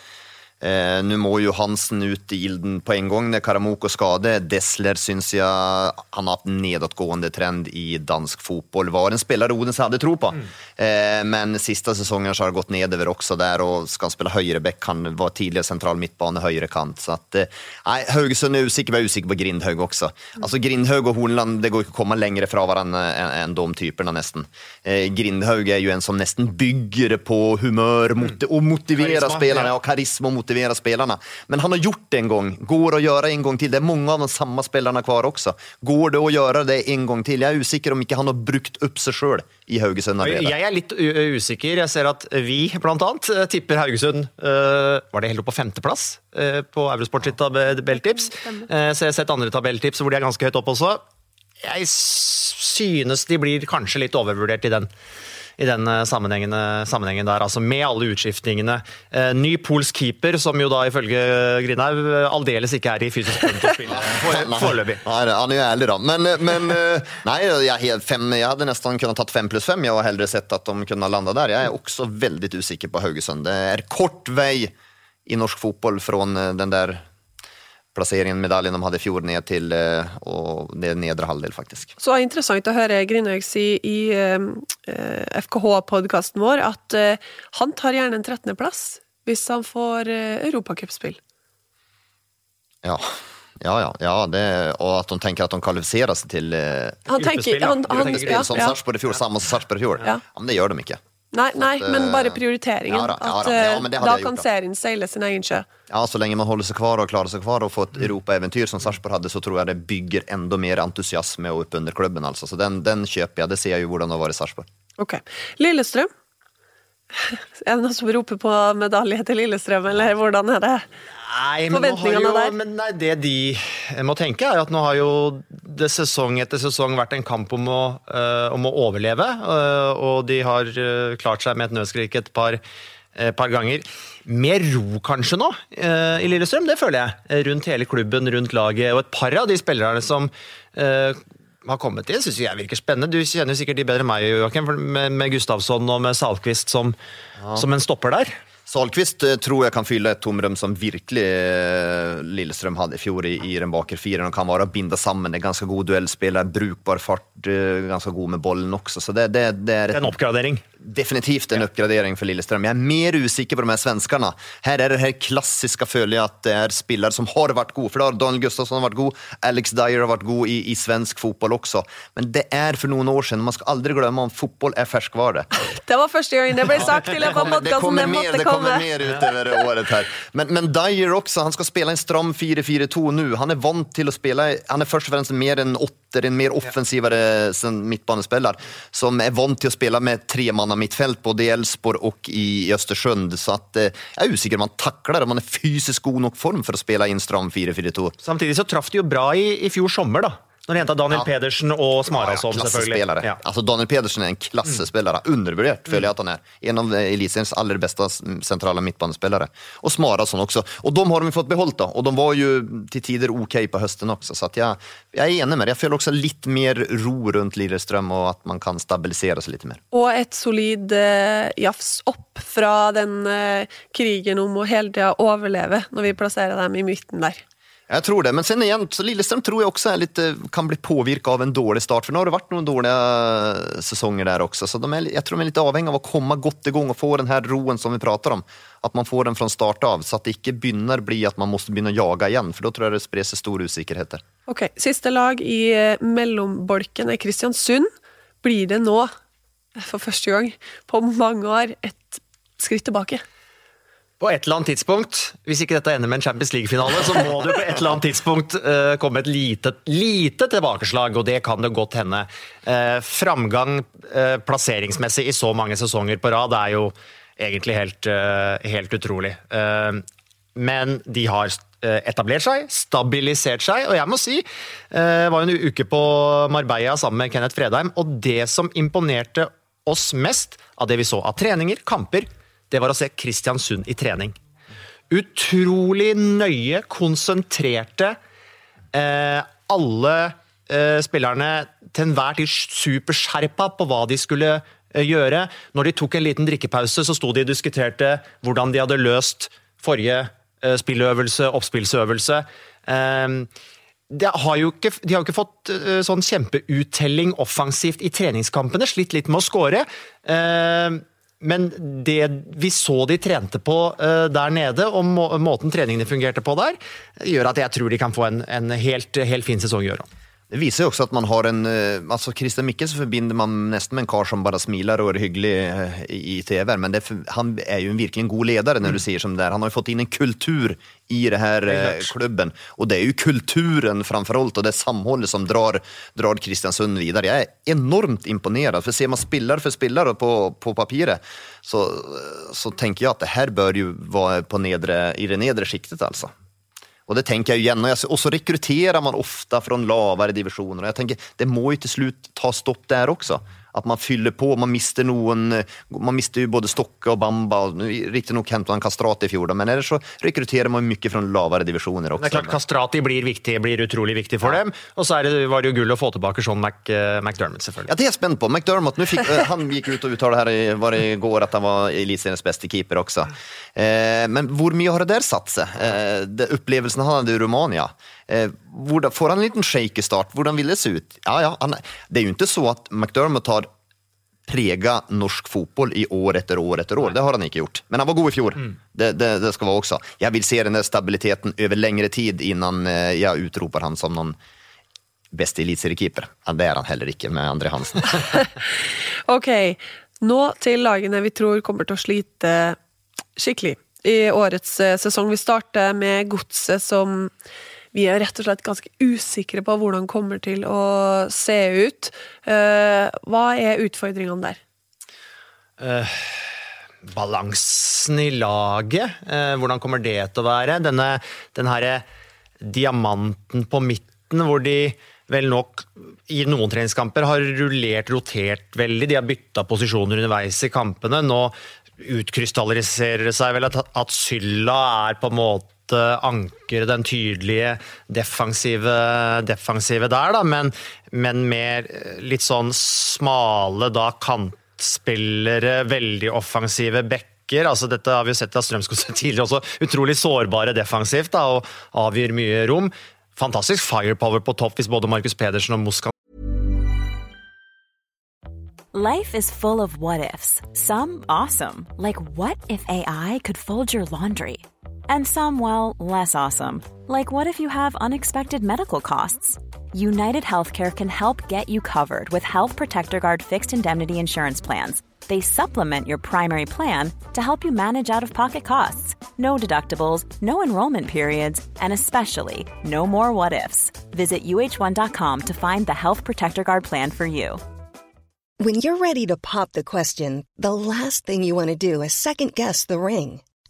Eh, Nå må Johansen ut i ilden på en gang når Karamoko skade. Dessler syns jeg han har hatt nedadgående trend i dansk fotball. Var en spiller Odens hadde tro på, mm. eh, men siste sesongen så har det gått nedover også der. og Skal han spille høyreback, kan være tidligere sentral midtbane, høyre kant. så at, eh, nei, Haugesund er usikker, var usikker på Grindhaug også. Mm. Altså Grindhaug og Hornland det går ikke å komme lenger fra hverandre enn en de typene, nesten. Eh, Grindhaug er jo en som nesten bygger på humør mot, mm. og motiverer spillerne, og karisma og motiverer motivera spelarna. Men han har gjort det en gång. Går det å gjøre en gang til? Det er mange av de samme spillerne kvar også. Går det å gjøre det en gang til? Jeg er usikker om ikke han har brukt opp seg sjøl i Haugesund allerede. Jeg er litt usikker. Jeg ser at vi blant annet eh, tipper Haugesund uh, Var det helt opp på femteplass uh, på Eurosport sitt tabelltips? Uh, så jeg har sett andre tabelltips hvor de er ganske høyt opp også. Jeg synes de blir kanskje litt overvurdert i den i den sammenhengen, sammenhengen der, altså med alle utskiftningene. Eh, ny polsk keeper, som jo da ifølge Grindhaug eh, aldeles ikke er i fysisk form til å spille foreløpig. Nei, han er jo ærlig, da. Men, men nei, jeg, fem, jeg, hadde nesten kunnet tatt fem pluss fem. Jeg har heller sett at de kunne landa der. Jeg er også veldig usikker på Haugesund. Det er kort vei i norsk fotball fra den der plasseringen, medaljen de hadde i fjor, ned til uh, det nedre halvdel, faktisk. Så interessant å høre Grindhaug si i eh, FKH-podkasten vår at uh, han tar gjerne en 13.-plass hvis han får europacupspill. Ja. Ja, ja. ja det, og at de tenker at de kvalifiserer seg til uh, han tenker, han, han, ja, som Sarpsborg i fjor, samme som Sarpsborg i fjor. Ja. men det gjør de ikke. Nei, nei at, men bare prioriteringen. Ja, da, ja, da, ja, at da kan serien seile sin egen sjø. Ja, Så lenge man holder seg kvar og klarer seg kvar og får et europaeventyr som Sarpsborg hadde, så tror jeg det bygger enda mer entusiasme opp under klubben. altså. Så den, den kjøper jeg. Det ser jeg jo hvordan det har vært i Sarpsborg. Ok. Lillestrøm. Er det noen som roper på medalje til Lillestrøm, eller hvordan er det? Nei, men, jo, men nei, det de må tenke, er at nå har jo det sesong etter sesong vært en kamp om å, uh, om å overleve. Uh, og de har uh, klart seg med et nødskrik et par par ganger. Mer ro kanskje nå i Lillestrøm, det føler jeg. Rundt hele klubben, rundt laget. Og et par av de spillerne som har kommet til, syns jeg virker spennende. Du kjenner sikkert de bedre enn meg, Joakim, med, med Gustavsson og med Salquist som, ja. som en stopper der. Salquist tror jeg kan fylle et tomrom som virkelig Lillestrøm hadde i fjor i, i den bakre og kan være binda sammen. En ganske god duellspiller, brukbar fart, ganske god med bollen også. Så det, det, det er et, en oppgradering? Definitivt en oppgradering for Lillestrøm. Jeg er mer usikker på de her svenskene. Her er det her klassiske følge at det er spillere som har vært gode. For da har Daniel Gustafsson vært god, Alex Dyer har vært god i, i, svensk fotball også. Men det er for noen år siden. Man skal aldri glemme om fotball er ferskvare. Det var første gangen det ble sagt til løpet av podkasten. Det, det, det kommer mer utover året her. Men, men Dyer også, han skal spille en stram 4-4-2 nå. Han er vant til å spille Han er først og fremst mer enn åtter, en mer offensivere midtbanespiller som er vant til å spille med tre mann mittfält både i Elfsborg og i Östersund. Så att, eh, jag är osäker om man det, om man er fysisk god nok form for å spille inn stram 4-4-2. Samtidig så traff de jo bra i, i fjor sommer, da. Når de henta Daniel ja. Pedersen og Smarason, ja, selvfølgelig. Ja. Altså, Daniel Pedersen er en klassespiller. Undervurdert, føler jeg at han er. En av Elisiens aller beste sentrale midtbanespillere. Og Smarason også. Og de har de fått beholdt, da. Og de var jo til tider ok på høsten også. Så jeg, jeg, er enig med det. Jeg føler også litt mer ro rundt Lillestrøm, og at man kan stabilisere seg litt mer. Og et solid uh, jafs opp fra den uh, krigen om å hele tida overleve, når vi plasserer dem i midten der. Jeg tror det, men sen igjen, så Lillestrøm tror jeg også litt, eh, kan bli påvirka av en dårlig start. For nå har det vært noen dårlige eh, sesonger der også. Så de er, jeg tror de er litt avhengig av å komme godt i gang og få den her roen som vi prater om. At man får den fra start av, så at det ikke begynner bli at man må begynne å jage igjen. For da tror jeg det sprer seg store usikkerheter. Ok, Siste lag i eh, mellombolken er Kristiansund. Blir det nå, for første gang på mange år, et skritt tilbake? På et eller annet tidspunkt, hvis ikke dette ender med en Champions League-finale, så må det jo på et eller annet tidspunkt uh, komme et lite, lite, tilbakeslag, og det kan det godt hende. Uh, framgang uh, plasseringsmessig i så mange sesonger på rad er jo egentlig helt, helt utrolig. men de har etablert seg, stabilisert seg, og jeg må si det var en uke på Marbella sammen med Kenneth Fredheim, og det som imponerte oss mest av det vi så av treninger, kamper, det var å se Kristiansund i trening. Utrolig nøye, konsentrerte. Eh, alle eh, spillerne til enhver tid superskjerpa på hva de skulle eh, gjøre. Når de tok en liten drikkepause, så sto de og diskuterte hvordan de hadde løst forrige eh, spilløvelse, oppspillsøvelse. Eh, de har, jo ikke, de har jo ikke fått uh, sånn kjempeuttelling offensivt i treningskampene, slitt litt med å skåre. Men det vi så de trente på uh, der nede, og må, måten treningene fungerte på der, gjør at jeg tror de kan få en, en helt, helt fin sesong i år. Det viser jo også at man har en eh, altså Christian Mikkelsen forbinder man nesten med en kar som bare smiler og er hyggelig eh, i TV, men det, han er jo en virkelig god leder, når du mm. sier som det er. Han har jo fått inn en kultur i det her eh, klubben, og det er jo kulturen framfor alt, og det samholdet som drar, drar Kristiansund videre. Jeg er enormt imponert, for ser man spiller for spiller på, på papiret, så, så tenker jeg at det her bør jo være på nedre, i det nedre sjiktet, altså. Og det tenker jeg igjen, og så rekrutterer man ofte fra lavere divisjoner. og jeg tenker, Det må jo til slutt ta stopp der også at man fyller på. Man mister noen Man mister jo både Stokke og Bamba. Riktignok hentet han Kastrati i fjor, men ellers så rekrutterer man mye fra lavere divisjoner også. Det er klart Kastrati blir viktig, blir utrolig viktig for ja. dem. Og så det, var det jo gull å få tilbake Sean Mac, uh, McDermott, selvfølgelig. Ja, det er jeg spent på. McDermott, fikk, uh, han gikk ut og uttalte her i, var i går at han var Eliteseriens beste keeper også. Uh, men hvor mye har det der satt seg? Det, opplevelsen han hadde i Romania. Hvordan, får han en liten shaky start? Hvordan vil det se ut? Ja, ja, han, det er jo ikke så at McDermott har prega norsk fotball i år etter år etter år. Det har han ikke gjort. Men han var god i fjor. Mm. Det, det, det, skal være også. Jeg vil se den der stabiliteten over lengre tid innan eh, jeg utroper han som noen beste eliteseriekeeper. Det er han heller ikke med André Hansen. ok, nå til lagene vi tror kommer til å slite skikkelig i årets eh, sesong. Vi starter med Godset som vi er rett og slett ganske usikre på hvordan det kommer til å se ut. Eh, hva er utfordringene der? Uh, balansen i laget. Uh, hvordan kommer det til å være? Denne den diamanten på midten, hvor de vel nok i noen treningskamper har rullert, rotert veldig. De har bytta posisjoner underveis i kampene. Nå utkrystalliserer det seg vel at, at Sylla er på en måte ankeret, den tydelige defensive, defensive der, da, men, men mer litt sånn smale da kantspillere, veldig offensive backer. Altså, dette har vi jo sett av Strømsgodset tidligere også. Utrolig sårbare defensivt da, og avgir mye rom. Fantastisk firepower på topp hvis både Markus Pedersen og Moss Life is full of what ifs. Some awesome, like what if AI could fold your laundry? And some, well, less awesome. Like what if you have unexpected medical costs? United Healthcare can help get you covered with Health Protector Guard fixed indemnity insurance plans. They supplement your primary plan to help you manage out of pocket costs. No deductibles, no enrollment periods, and especially no more what ifs. Visit uh1.com to find the Health Protector Guard plan for you. When you're ready to pop the question, the last thing you want to do is second guess the ring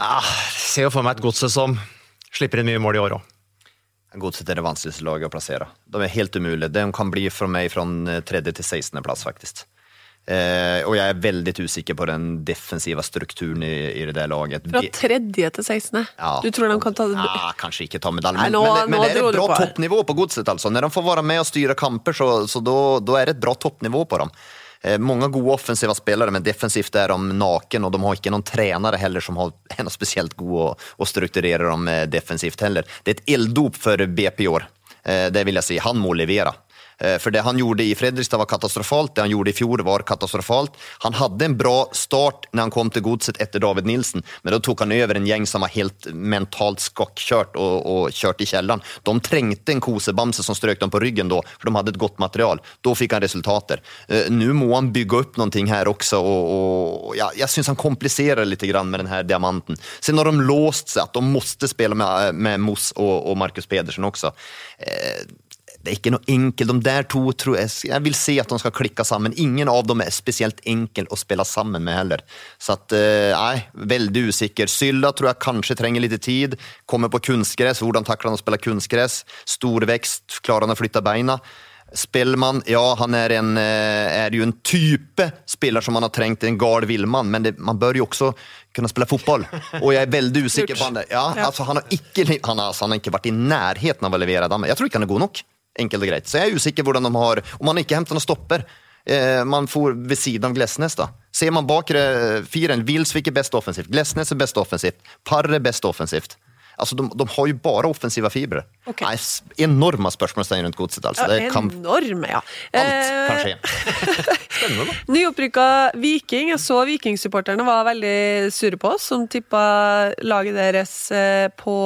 Ah, ser jo for meg et godset som slipper inn mye mål i år òg. Godset er det vanskeligste laget å plassere. De er helt umulige. De kan bli for meg fra tredje til 16. plass, faktisk. Eh, og jeg er veldig usikker på den defensive strukturen i, i det der laget. Fra tredje til 16.? Ja, du tror de kan ta ja, Kanskje ikke ta medalje, men, men, men, det er et bra toppnivå på Godset. altså. Når de får være med og styre kamper, så, så da er det et bra toppnivå på dem. Eh, Mange gode offensive spillere, men defensivt er de naken, og de har ikke noen trenere heller som har, noe spesielt god å strukturere dem eh, defensivt heller. Det er et ilddop for BP i år. Eh, Det vil jeg si. Han må levere. Eh, For det han gjorde i Fredrikstad var katastrofalt, det han gjorde i fjor var katastrofalt. Han hadde en bra start når han kom til godset etter David Nilsen, men da tok han over en gjeng som var helt mentalt skokkjørt og, og kjørt i kjelleren. De trengte en kosebamse som strøk dem på ryggen da, for de hadde et godt material. Da fikk han resultater. Nu Nå må han bygge opp noe her også, og, og ja, jeg syns han kompliserer litt med den her diamanten. Sen har de låst seg at de måtte spille med, med Moss og, og Marcus Pedersen også. Det er ikke noe enkelt. De der to tror jeg, jeg vil se at de skal klikke sammen. Ingen av dem er spesielt enkel å spille sammen med heller. Så at, eh, nei, veldig usikker. Sylla tror jeg kanskje trenger litt tid. Kommer på kunstgress. Hvordan takler han å spille kunstgress? Stor vekst. Klarer han å flytte beina? Spellemann, ja han er, en, eh, er jo en type spiller som man har trengt, en gal villmann, men det, man bør jo også kunne spille fotball. Og jeg er veldig usikker på han der. Ja, altså, han, har ikke, han, altså, han har ikke vært i nærheten av å levere. Jeg tror ikke han er god nok. Enkelt og greit. Så jeg er usikker hvordan de har Om man ikke henter noen stopper. Eh, man får ved siden av Glesnes, da. Ser man bakre firen, Wilsvik er best offensivt, Glesnes er best offensivt, Parre er best offensivt. Altså, de, de har jo bare offensive fibre. Okay. Nei, enorme spørsmålstegn rundt godset. Altså. Ja, kan, enorme, ja. alt kan Eh, skje. Spennende. Nyopprykka Viking. Jeg så Vikingsupporterne var veldig sure på oss, som tippa laget deres eh, på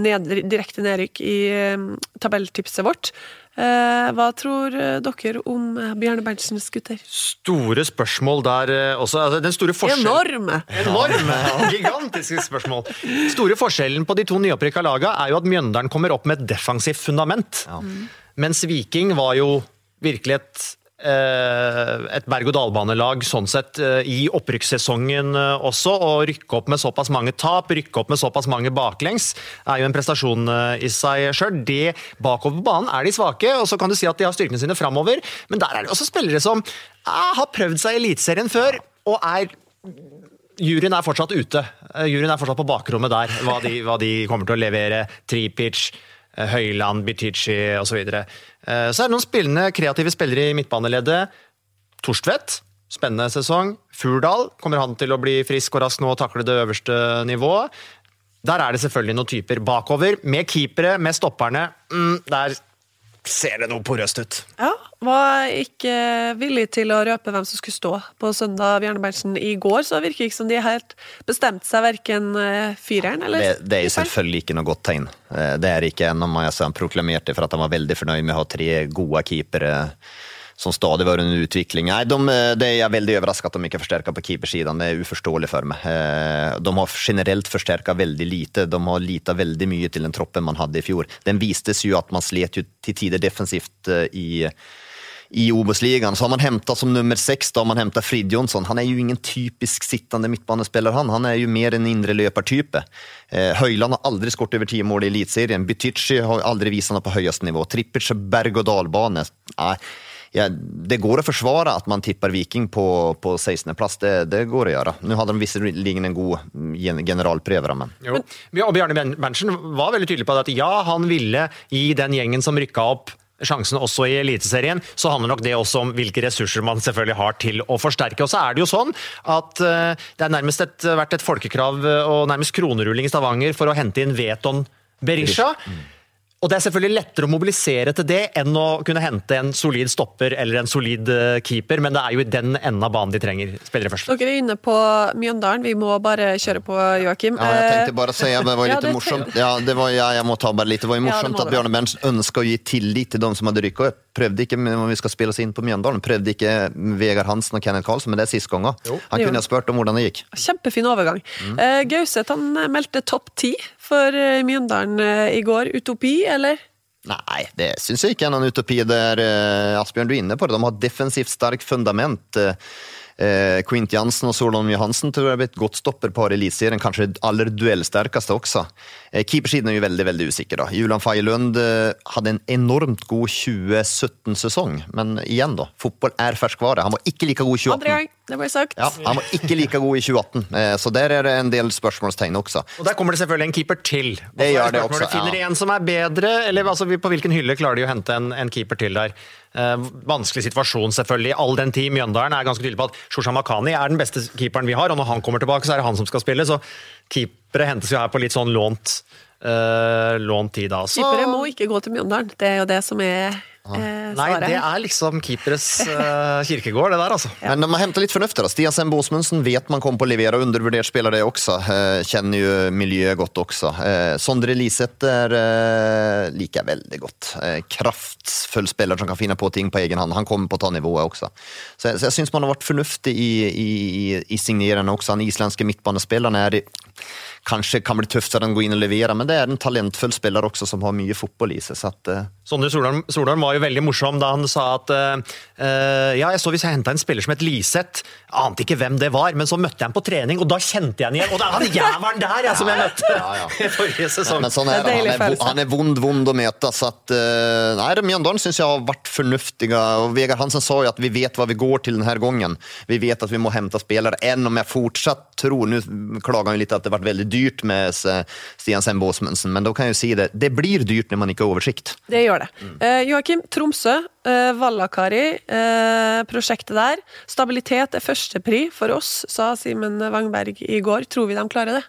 ned, direkte nedrykk i eh, tabelltipset vårt. Eh, Hva tror eh, dere om Bjarne Berntsens gutter? Store spørsmål der også. Altså, den store forskjellen Enorme! Enorme, gigantiske spørsmål. Store forskjellen på de to nyopprykka laga er jo at Mjøndalen kommer opp med et defensivt fundament. Mens Viking var jo virkelig et et berg-og-dal-banelag sånn sett eh, i opprykkssesongen eh, også. Å rykke opp med såpass mange tap, rykke opp med såpass mange baklengs, er jo en prestasjon eh, i seg sjøl. Det bakover banen er de svake, og så kan du si at de har styrkene sine framover, men der er det også spillere som eh, har prøvd seg i Eliteserien før, og er Juryen er fortsatt ute. Eh, Juryen er fortsatt på bakrommet der, hva de, hva de kommer til å levere. Tripic, eh, Høyland, Bitici osv. Eh, så er det noen spillende, kreative spillere i midtbaneleddet. Torstvedt, spennende sesong. Furdal, kommer han til å bli frisk og rask nå og takle det øverste nivået? Der er det selvfølgelig noen typer bakover. Med keepere, med stopperne. Mm, der ser det noe porøst ut. Ja, var ikke villig til å røpe hvem som skulle stå på søndag Bjarne Berntsen i går, så det virker ikke som de helt bestemte seg verken fyreren. fireren eller Det, det er jo selvfølgelig ikke noe godt tegn. Eh, Det er ikke altså, han proklamerte for at han var veldig fornøyd med å ha tre gode keepere som stadig var under utvikling. Nei, de, det er jeg veldig overrasket at de ikke forsterker på keepersiden. Det er uforståelig for meg. Eh, De har generelt forsterket veldig lite. De har lita veldig mye til den troppen man hadde i fjor. Den vistes jo at man slet jo til tider defensivt eh, i i Obos-ligaen. Så har man henta som nummer seks da har man henta Frid Jonsson. Han er jo ingen typisk sittende midtbanespiller, han. Han er jo mer en indre løpertype. Eh, Høyland har aldri skåret over ti mål i Eliteserien. Bytyci har aldri vist han på høyeste nivå. Trippic er berg-og-dal-bane. Nei, ja, det går å forsvare at man tipper Viking på, på 16.-plass. Det, det går å gjøre. Nå hadde de visserligen en god mm, gen- generalprøve, men Jo. Og Bjarne Berntsen var veldig tydelig på at ja, han ville gi den gjengen som rykka opp sjansen også i Eliteserien, så handler nok det også om hvilke ressurser man selvfølgelig har til å forsterke. Og så er det jo sånn at eh, det er nærmest et, vært et folkekrav eh, og nærmest kronerulling i Stavanger for å hente inn Veton Berisha. Og det er selvfølgelig lettere å mobilisere til det enn å kunne hente en solid stopper eller en solid eh, keeper, men det er jo i den enden av banen de trenger spillere først. Dere er inne på Mjøndalen. Vi må bare kjøre på, Joakim. Ja, jeg tenkte bare å si, at det var litt ja, morsomt. Ja, det var, ja, jeg må ta bare litt. Det var jo morsomt at. Bjarne Berntsen ønska å gi tillit til de som hadde rykka opp. Prøvde ikke om vi skal spille oss inn på Mjøndalen, prøvde ikke Vegard Hansen og Kenneth Karlsen, men det er sist gang. Han kunne ha spurt om hvordan det gikk. Kjempefin overgang. Eh, Gauseth han meldte topp ti for eh, Mjøndalen eh, i går. Utopi, eller? Nei, det syns jeg ikke er noen utopi. Der, eh, Asbjørn, du er inne på det. De har defensivt sterkt fundament. Eh, Quint Jansen og Solon Johansen tror jeg blir et godt stopperpar i Eliteserien. Kanskje det aller duellsterkeste også. Eh, keepersiden er jo veldig veldig usikker. da. Julian Faye-Lund eh, hadde en enormt god 2017-sesong, men igjen, da. Fotball er ferskvare. Han var ikke like god i 2018. Andre gang. Det ble sagt. Ja, han var ikke like god i 2018, eh, så der er det en del spørsmålstegn også. Og Der kommer det selvfølgelig en keeper til. Og Det gjør det også, Finner de ja. en som er bedre, eller altså, på hvilken hylle klarer de å hente en, en keeper til der? Eh, vanskelig situasjon, selvfølgelig. All den tid Mjøndalen er ganske tydelig på at Shosha Makhani er den beste keeperen vi har, og når han kommer tilbake, så er det han som skal spille. Så keepere hentes jo her på litt sånn lånt, eh, lånt tid, da. Så, Keepere må ikke gå til Mjøndalen. Det er jo det som er eh, Nei, det er liksom keeperes eh, kirkegård, det der, altså. Men de har hämtat litt fornuft. Da. Stian Sem Bosmundsen vet man kommer på å levere, undervurdert spiller det også. Eh, kjenner jo miljøet godt også. Eh, Sondre Lisæter eh, jeg veldig godt. Eh, kraftfull spiller som kan finne på ting på egen hand. Han kommer på å ta nivået også. Så, så jeg syns man har vært fornuftig i, i, i, i signerarna også. Han islandske midtbanespilleren er det, kanske kan bli tufft enn å gå inn og levere, men det er en talentfull spiller også som har mye fotball i seg. Så at, uh... Sondre Solholm, Solholm var jo veldig morsom da han sa at eh, eh, ja, jeg så hvis jeg henta en spiller som het Liseth, ante ikke hvem det var, men så møtte jeg ham på trening, og da kjente jeg ham igjen. Og det er han jævelen der jeg, som jeg møtte i forrige sesong. Men sånn er det. Han er, han er vond, vond å møte. Så at, uh, nei, Mjøndalen syns jeg har vært fornuftige. Og Vegard Hansen sa jo at vi vet hva vi går til denne gangen. Vi vet at vi må hente spillere. Enn om jeg fortsatt tror Nå klager han jo litt at det har vært veldig dyrt med eh, Stian Sembo Åsmundsen, men da kan jeg jo si det. Det blir dyrt når man ikke har oversikt. Det gjør det. Eh, Joakim, Tromsø, eh, Vallakari, eh, prosjektet der. Stabilitet er førstepri for oss, sa Simen Wangberg i går. Tror vi de klarer det?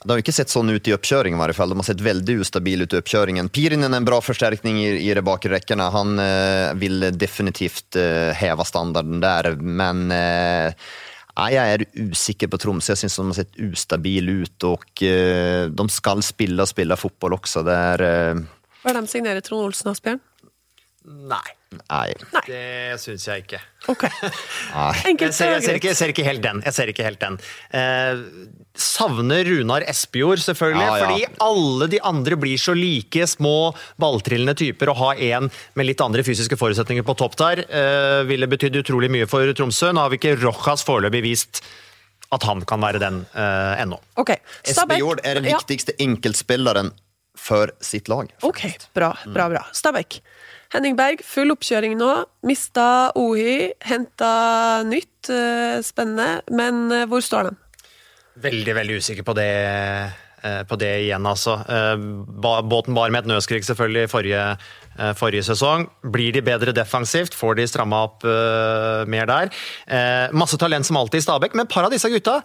Det har jo ikke sett sånn ut i oppkjøringen, i hvert fall. De har sett veldig ustabile ut i oppkjøringen. Pirinen en bra forsterkning i, i de bakre rekkene. Han eh, vil definitivt eh, heve standarden der, men eh, Nei, jeg er usikker på Tromsø. Jeg syns de har sett ustabile ut, og eh, de skal spille og spille fotball også. Det er eh, Hva er de signerer Trond Olsen Asbjørn? Nei, Nei. Det syns jeg ikke. Ok. Jeg Enkelt ser, jeg, ser ikke, jeg ser ikke helt den. Jeg ser ikke helt den. Eh, savner Runar Espejord, selvfølgelig. Ja, ja. Fordi alle de andre blir så like små, balltrillende typer. Å ha en med litt andre fysiske forutsetninger på topp der eh, ville betydd utrolig mye for Tromsø. Nå har vi ikke Rojas foreløpig vist at han kan være den eh, ennå. Okay. Espejord er den Ja. viktigste enkeltspilleren for sitt lag. Ok, bra, bra, bra. Stabæk. Henning Berg, full oppkjøring nå. Mista Ohi, henta nytt. eh, Spennende. Men eh, hvor står de? Veldig, veldig usikker på det, eh, på det igjen, altså. Eh, Båten bar med et nødskrik selvfølgelig forrige, forrige sesong. Blir de bedre defensivt? Får de stramma opp mer der? Eh, masse talent som alltid i Stabæk, men et par av disse gutta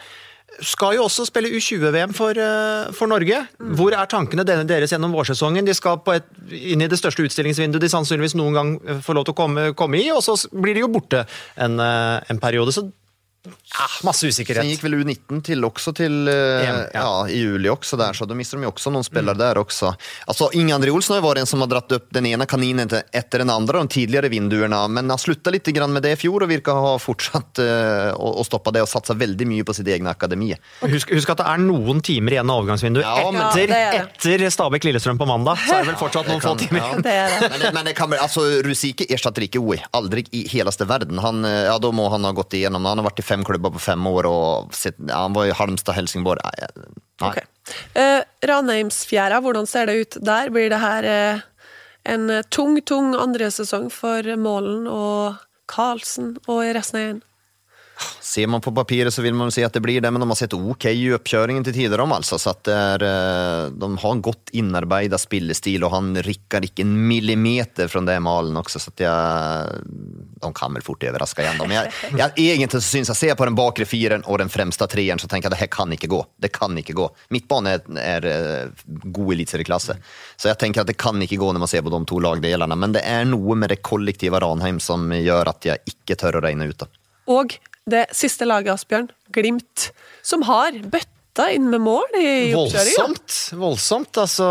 skal jo også spille U20-VM for, eh, for Norge. Hvor er tankene deres gjennom vårsesongen? De skal et, inn i det største utstillingsvinduet de sannsynligvis noen gang eh, får lov til å komme, komme i, og så blir de jo borte en, eh, en periode. Så ja, masse Sen gikk vel väl U19 til också till, eh, EM, ja. ja. i juli också där, så då mister de ju också någon spelare där också. Alltså, Inge-André Olsson har ju varit en som har dratt upp den ena kaninen etter den andre de tidligere vinduerna, men han slutade lite grann med det i fjol och verkar ha fortsatt uh, å och stoppa det og satsa veldig mye på sitt egne akademi. Husk, husk at det er noen timer igjen av overgangsvinduet. Ja, men- etter, Ja, det er det. etter Stabæk-Lillestrøm på mandag, så er det vel fortsatt noen få timer igjen. Ja. Men, det- men det kan, alltså, Rusike erstatter ikke OI. aldri i heleste verden. Han, eh, ja, da må han ha gått igjennom. Han har vært i fem klubber på fem år. Og han var i Halmstad, Helsingborg. Nei, nei. Okay. Eh, Ranheimsfjæra, hvordan ser det ut der? Blir det her eh, en tung, tung andre sesong for Målen og Karlsen og resten av gjengen? Ser man på papiret så vil man se at det blir det, men de har sett ok i oppkjøringen til tider de altså. Så är, eh, de har en godt innarbeidet spillestil, og han rikker ikke en millimeter fra det malen også, så jeg, de kan vel fort overraske igjen. Men jeg, jeg, egentlig så synes jeg, ser på den bakre firen og den fremste treeren, så tenker jeg det her kan ikke gå. Det kan ikke gå. Midtbane er, er eh, god eliteserieklasse, så jeg tenker at det kan ikke gå når man ser på de to lagdelene, men det er noe med det kollektive Ranheim som gjør at jeg ikke tør å regne ut. Og det siste laget, Asbjørn, Glimt, som har bøtta inn med mål i oppkjøringa. Voldsomt. voldsomt. Altså,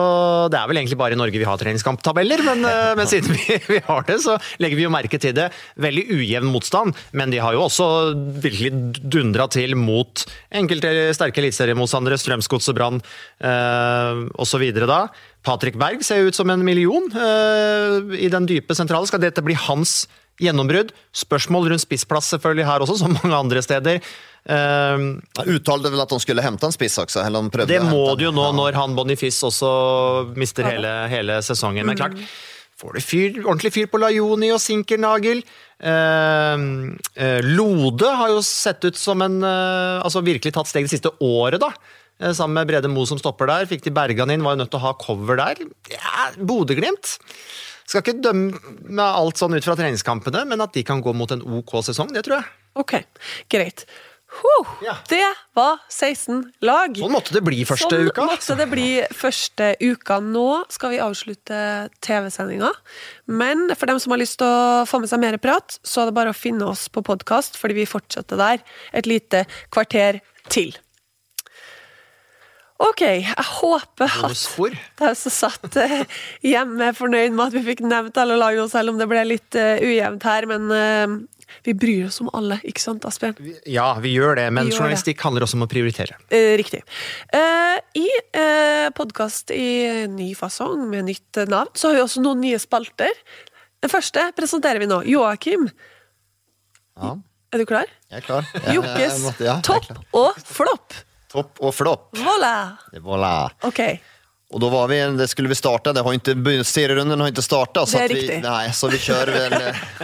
det er vel egentlig bare i Norge vi har treningskamptabeller, men, eh, men siden vi, vi har det, så legger vi jo merke til det. Veldig ujevn motstand, men de har jo også virkelig dundra til mot enkelte sterke eliteseriemotstandere, Strømsgodset, Brann øh, osv. da. Patrick Berg ser jo ut som en million øh, i den dype sentrale. Skal dette bli hans gjennombrudd? Spørsmål rundt spissplass selvfølgelig her også, som mange andre steder. Eh, uttalte vel at de skulle hente en spiss også? Eller han prøvde det å må du jo nå Ja. når han Bonifice også mister hele, hele sesongen. Men klart, får du fyr, ordentlig fyr på Lajoni og Sinkernagel. Eh, Lode har jo sett ut som en eh, Altså virkelig tatt steg det siste året, da. Eh, Sammen med Brede Moe som stopper der. Fikk de Bergan inn, var jo nødt til å ha cover der. Ja, Bodø-Glimt. Skal ikke dømme alt sånn ut fra treningskampene, men at de kan gå mot en OK sesong, det tror jeg. Ok, greit. Huh, Ja. Det var 16 lag. Sånn måtte det bli første sånn uka. måtte det bli første uka. Nå skal vi avslutte TV-sendinga. Men for dem som har lyst til å få med seg mer prat, så er det bare å finne oss på podkast, fordi vi fortsetter der et lite kvarter til. Ok, jeg håper at de som satt eh, hjemme, er fornøyd med at vi fikk nevnt alle lagene, selv om det ble litt eh, ujevnt her. Men eh, vi bryr oss om alle, ikke sant, Asbjørn? Ja, vi gjør det, men gjør journalistikk det. handler også om å prioritere. Riktig. Eh, I uh, podkast i ny fasong med nytt navn, så har vi også noen nye spalter. Den første presenterer vi nå. Joakim, Ja, er du klar? jeg er klar. Jokkes ja, topp og flopp. Topp og flopp. Voilà! Voilà. Ok. Och då var vi, det skulle vi starta, det har inte, serierunden har inte startat. Så Det är vi, riktigt. nej, så vi kör väl,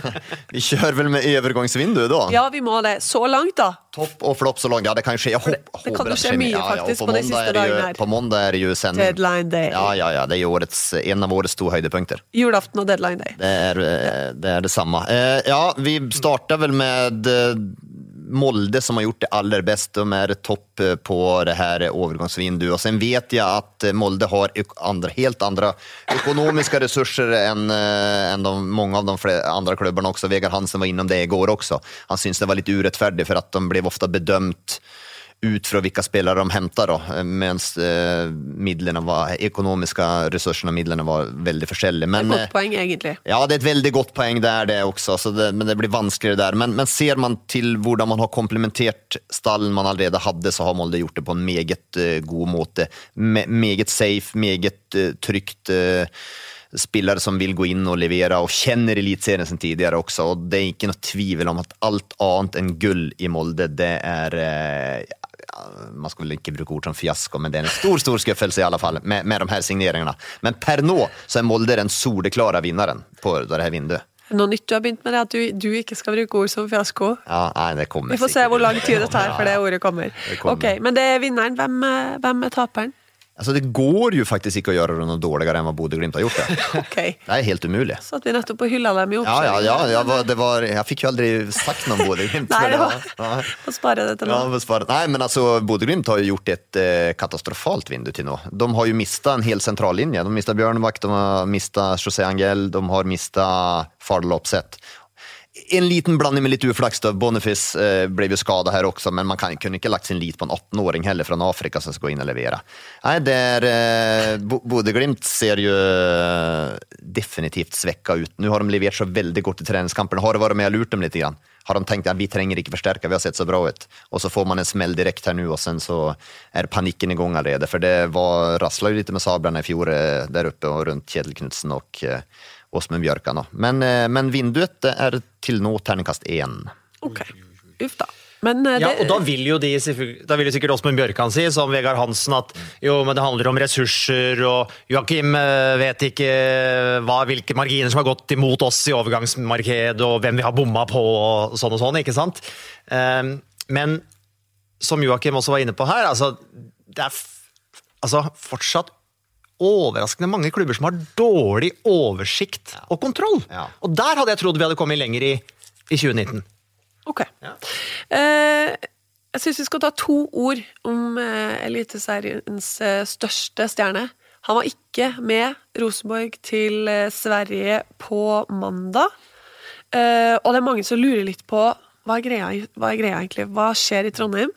vi kör väl med övergångsvindu då. Ja, vi må det. Så langt, da. Topp og flopp så langt. ja det kan skje. Jeg hopp, det kan jo skje skjer mye, ja, ja, faktisk, på på de måndag siste det dagene her. På måndag er det jo sending. Deadline day. Ja, ja, ja, det er jo årets, en av årets to høydepunkter. Julaften og deadline day. Det er eh, det samme. detsamma. Eh, Ja, vi startar vel med eh, Molde som har gjort det aller bäst. De är topp eh, på det här övergångsvinduet. Och sen vet jag att eh, Molde har andra, helt andra ekonomiska resurser än, eh, än de, av de andre klubbarna också. Vegard Hansen var inom det igår också. Han syns det var lite urättfärdigt för att de blev ofta bedömt ut från vilka spelare de hämtar då, medan eh, midlerna var, ekonomiska resurserna och midlerna var veldig forskjellige. Men, et Godt poeng, egentlig. ja, det er et veldig godt poeng der, det også, så det, men det blir vanskeligere der. Men, men ser man til hvordan man har komplementert stallen man allerede hadde, så har Molde gjort det på en meget eh, god måte. Me, meget safe, meget eh, trygt. eh, spillere som vil gå inn og levere, og kjenner Eliteserien sin tidligere også. og Det er ikke noe tvil om at alt annet enn gull i Molde, det er eh, ja, man skal vel ikke bruke ord som fiasko, men det er en stor stor skuffelse i alle fall med, med de her signeringene. Men per nå så er Molde den soleklare vinneren på det her vinduet. Noe nytt du har begynt med, er at du, du ikke skal bruke ord som fiasko. Ja, nei, det kommer Vi får se hvor lang tid det tar før det ordet kommer. Det kommer. Ok, Men det er vinneren. Hvem, hvem er taperen? Altså, det går jo faktisk ikke å gjøre det noe dårligere enn hva Bodø-Glimt har gjort det. okay. Det er helt umulig. Satt vi nettopp og hylla dem i Ja, ja, oppkjøringen. ja, jeg, var, det var, jeg fikk jo aldri sagt noe om Bodø-Glimt. Nei, det var Nei. Få spare det til Ja, nå. men altså, Nej, men alltså Bodø-Glimt har jo gjort et eh, katastrofalt vindu til nå. De har jo mista en hel sentrallinje. De har mistat Björnvakt, de har mista José Angel, de har mista Fardal Opseth. En liten blanding med litt uflaks då. Boniface eh, blev ju skadad här också, men man kan, kunne ikke lagt sin lit på en 18-åring heller fra Afrika som skal inn og levere. Nej, det eh, Bodø-Glimt ser ju eh, definitivt svekka ut. Nå har de levert så veldig godt i treningskampen. Har det vært med og lurt dem litt? grann? Har de tenkt at vi trenger ikke forsterke, vi har sett så bra ut. Og så får man en smell direkte her nå, og sen så er panikken i gang allerede. For det rasla jo litt med sablene i fjor der oppe og rundt Kjetil Knutsen og eh, Åsmund Bjørkan. Men, eh, men vinduet er til nå terningkast én. Ok, Uff da. Men det... Ja, og da vil jo de, da vil jo sikkert Åsmund Bjørkan si, som Vegard Hansen, at jo, men det handler om ressurser, og Joakim eh, vet ikke eh, hva, hvilke marginer som har gått imot oss i overgangsmarkedet, og hvem vi har bomma på, og sånn og sånn, ikke sant? Eh, Men som Joakim også var inne på her, altså, det er f altså, fortsatt overraskende mange klubber som har dårlig oversikt og kontroll. Ja. Og der hadde jeg trodd vi hadde kommet lenger i, i 2019. Ok. Eh, jeg syns vi skal ta to ord om eh, Eliteseriens eh, største stjerne. Han var ikke med Rosenborg til eh, Sverige på mandag. Eh, og det er mange som lurer litt på hva er greia, hva er greia egentlig? Hva skjer i Trondheim?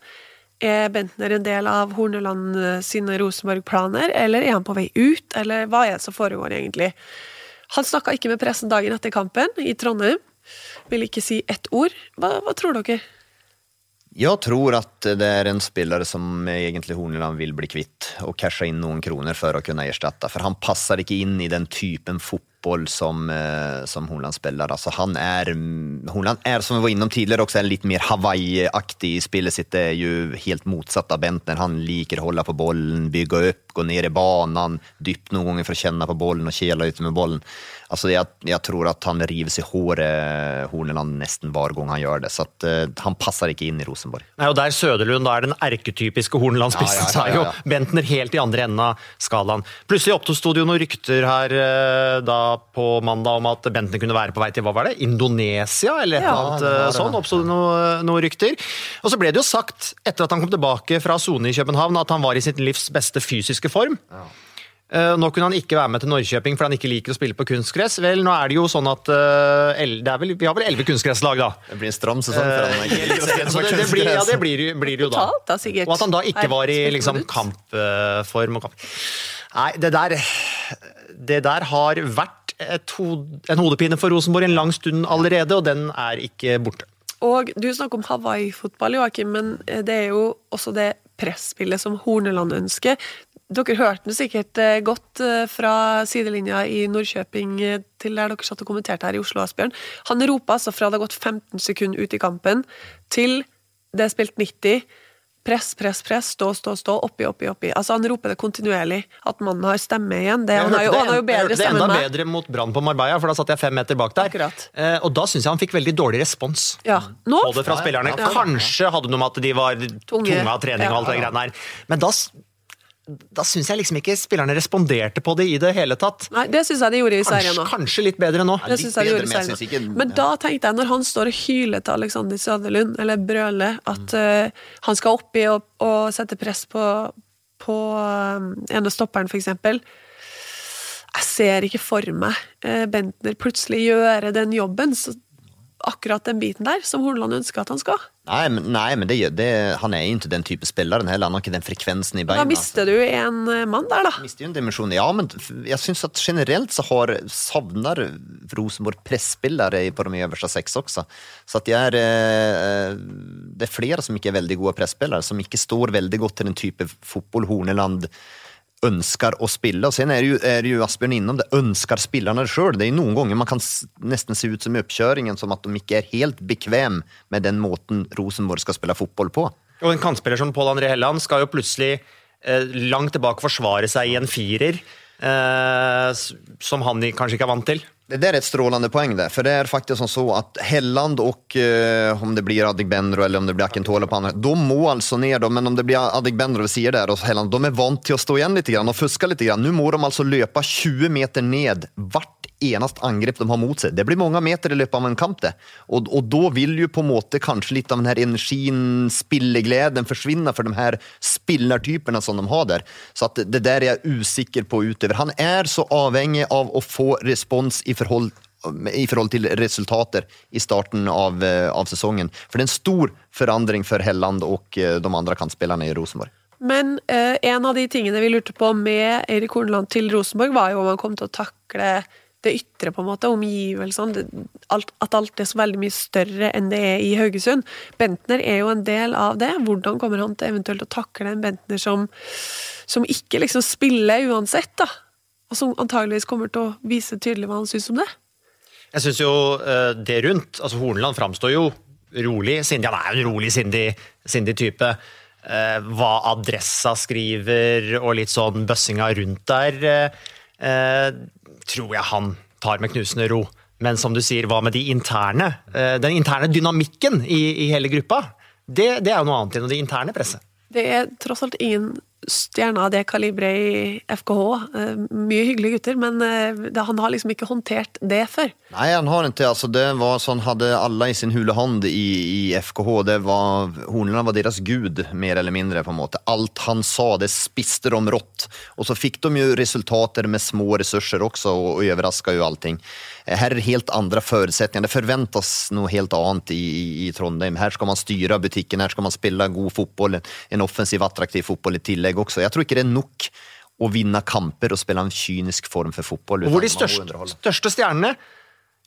Er Bentner en del av Horneland eh, sine Rosenborg-planer, eller er han på vei ut, eller hva er det som foregår egentlig? Han snakka ikke med pressen dagen etter kampen i Trondheim. Vil ikke si ett ord. Hva, hva tror dere? Jeg tror at det er en spiller som egentlig Horneland vil bli kvitt og cashe inn noen kroner for å kunne erstatte. For han passer ikke inn i den typen fotball fotboll som, eh, som Hornland spiller. Altså, han er, mm, Hornland er, som vi var innom tidligere, også en litt mer Hawaii-aktig. Spillet sitt er jo helt motsatt av Bentner. Han liker å holde på bollen, bygge opp, gå ned i banen, dypt noen ganger for å kjenne på bollen og kjele ut med bollen. Altså, jeg, jeg tror at han rives i håret, Horneland, nesten hver gang han gjør det. Så at, uh, han passer ikke inn i Rosenborg. Nei, og Der Søderlund da er den erketypiske Horneland-spissen, Ja, ja, så ja, jo ja. Bentner helt i andre enden av skalaen. Plutselig oppsto det jo noen rykter her uh, da på mandag om at Bentner kunne være på vei til hva var det? Indonesia, eller et Ja, eller annet uh, eh, sånn. Oppsto det noen noe rykter. Og så ble det jo sagt, etter at han kom tilbake fra sone i København, at han var i sitt livs beste fysiske form. Eh, Nå kunne han ikke være med til Norrköping fordi han ikke liker å spille på kunstgress. Vel, nå er det jo sånn at eh, det er vel, Vi har vel elleve kunstgresslag, da. Det blir en stram sesong for han. Så det, det, blir, ja, det blir, blir det jo da. Og at han da ikke var i liksom, kampform. og kamp. Nei, det der Det der har vært et hod, en hodepine for Rosenborg en lang stund allerede, og den er ikke borte. Og du snakker om Hawaii-fotball, Joakim, men eh, det er jo også det presspillet som Horneland ønsker. Dere hørte den sikkert eh, godt eh, fra sidelinja i Nordkjøping eh, til der dere satt og kommenterte her i Oslo, Asbjørn. Han roper altså fra det har gått 15 sekunder ut i kampen, til det er spilt 90. Press, press, press, stå, stå, stå, oppi, oppi, oppi. Altså Han roper det kontinuerlig. At mannen har stemme igjen. Det, han, har jo, han har jo jeg bedre hørte det stemme enda bedre mot Brann på Marbella, for da satt jeg fem meter bak der. Akkurat. Eh, og da syns jeg han fikk veldig dårlig respons. Ja. Nå på det fra spillerne. Ja. Kanskje hadde noe med at de var tunge, av trening og alt det greiene her. Men da, da syns jeg liksom ikke spillerne responderte på det i det hele tatt. Nei, det syns jeg de gjorde i serien Kanskje, nå. kanskje litt bedre nå. Det litt synes jeg de bedre, gjorde i men jeg serien. synes Men da tenkte jeg, når han står og hyler til Alexander Søderlund, eller brøler, at eh, han skal oppi og, og sette press på, på um, ene stopperen, for eksempel. Jeg ser ikke for meg uh, Bentner plutselig gjøre den jobben, så akkurat den biten der, som Horneland ønsker at han skal. Nei, men, nei, men det, det, han er jo ikke den type spilleren heller. Han har ikke den frekvensen i beina. Da mister du en eh, mann der, da. mister jo en dimensjon, Ja, men jeg jag syns at generelt så har savner Rosenborg presspillere på de øverste seks også. Så at det är, eh, det er flere som ikke er veldig gode pressspillere, som ikke står veldig godt til den type fotball Horneland ønsker å spille. Og sen er det jo, er jo Asbjørn innom det, ønsker spillerne det sjøl. Det er noen ganger man kan nesten se ut som i oppkjøringen som at de ikke er helt bekvem med den måten Rosenborg skal spille fotball på. Og en kantspiller som Pål André Helland skal jo plutselig eh, langt tilbake forsvare seg i en firer, som han kanskje ikke er vant til. Det er et strålende poeng, där, för det er faktisk så at Helland og uh, om det blir Adegbenro eller om det blir Akintola på andre, de må altså ned. då, men om det blir Adegbenro sier där og Helland, de er vant til å stå igjen litt grann og fuske litt. Nu må de altså løpe 20 meter ned vart enast angrep de har mot seg. Det blir mange meter i løpet av en kamp det. Og, og da vil jo på en måte kanskje litt av den her energien, spillegleden forsvinne for de her spillertypene som de har der. Så at det der er jeg usikker på utover. Han er så avhengig av å få respons i forhold i forhold til resultater i starten av, eh, av sesongen. For det er en stor forandring for Helland og eh, de andre kantspillerne i Rosenborg. Men eh, en av de tingene vi lurte på med Eirik Horneland til Rosenborg, var jo om han kom til å takle det ytre, på en måte, omgivelsene. At alt er så veldig mye større enn det er i Haugesund. Bentner er jo en del av det. Hvordan kommer han til eventuelt å takle en Bentner som, som ikke liksom spiller uansett, da? Og som antageligvis kommer til å vise tydelig hva han syns om det? Jeg syns jo eh, det rundt altså Horneland framstår jo rolig, sindig. Han er jo en rolig, sindig, type. Eh, hva Adressa skriver og litt sånn bøssinga rundt der, eh, tror jeg han tar med knusende ro. Men som du sier, hva med de interne? Eh, den interne dynamikken i, i hele gruppa? Det, det er jo noe annet enn det interne presset. Det er tross alt ingen stjerner av det kaliberet i FKH. Eh, Mye hyggelige gutter, men eh, han har liksom ikke håndtert det før. Nei, han har ikke. Altså, det var sånn hadde alle i sin hule hånd i, i FKH. Det var, Hornene var deres gud, mer eller mindre. på en måte. Alt han sa, det spiste de rått. Og så fikk de jo resultater med små ressurser også, og, og overraska jo allting. Eh, Her er det helt andre forutsetninger. Det forventes noe helt annet i, i, i Trondheim. Her skal man styre butikken, her skal man spille god fotball, en, en offensiv, attraktiv fotball i tillegg også. Jeg tror ikke det er nok å vinne kamper og spille en kynisk form for fotball. Hvor de største, største stjernene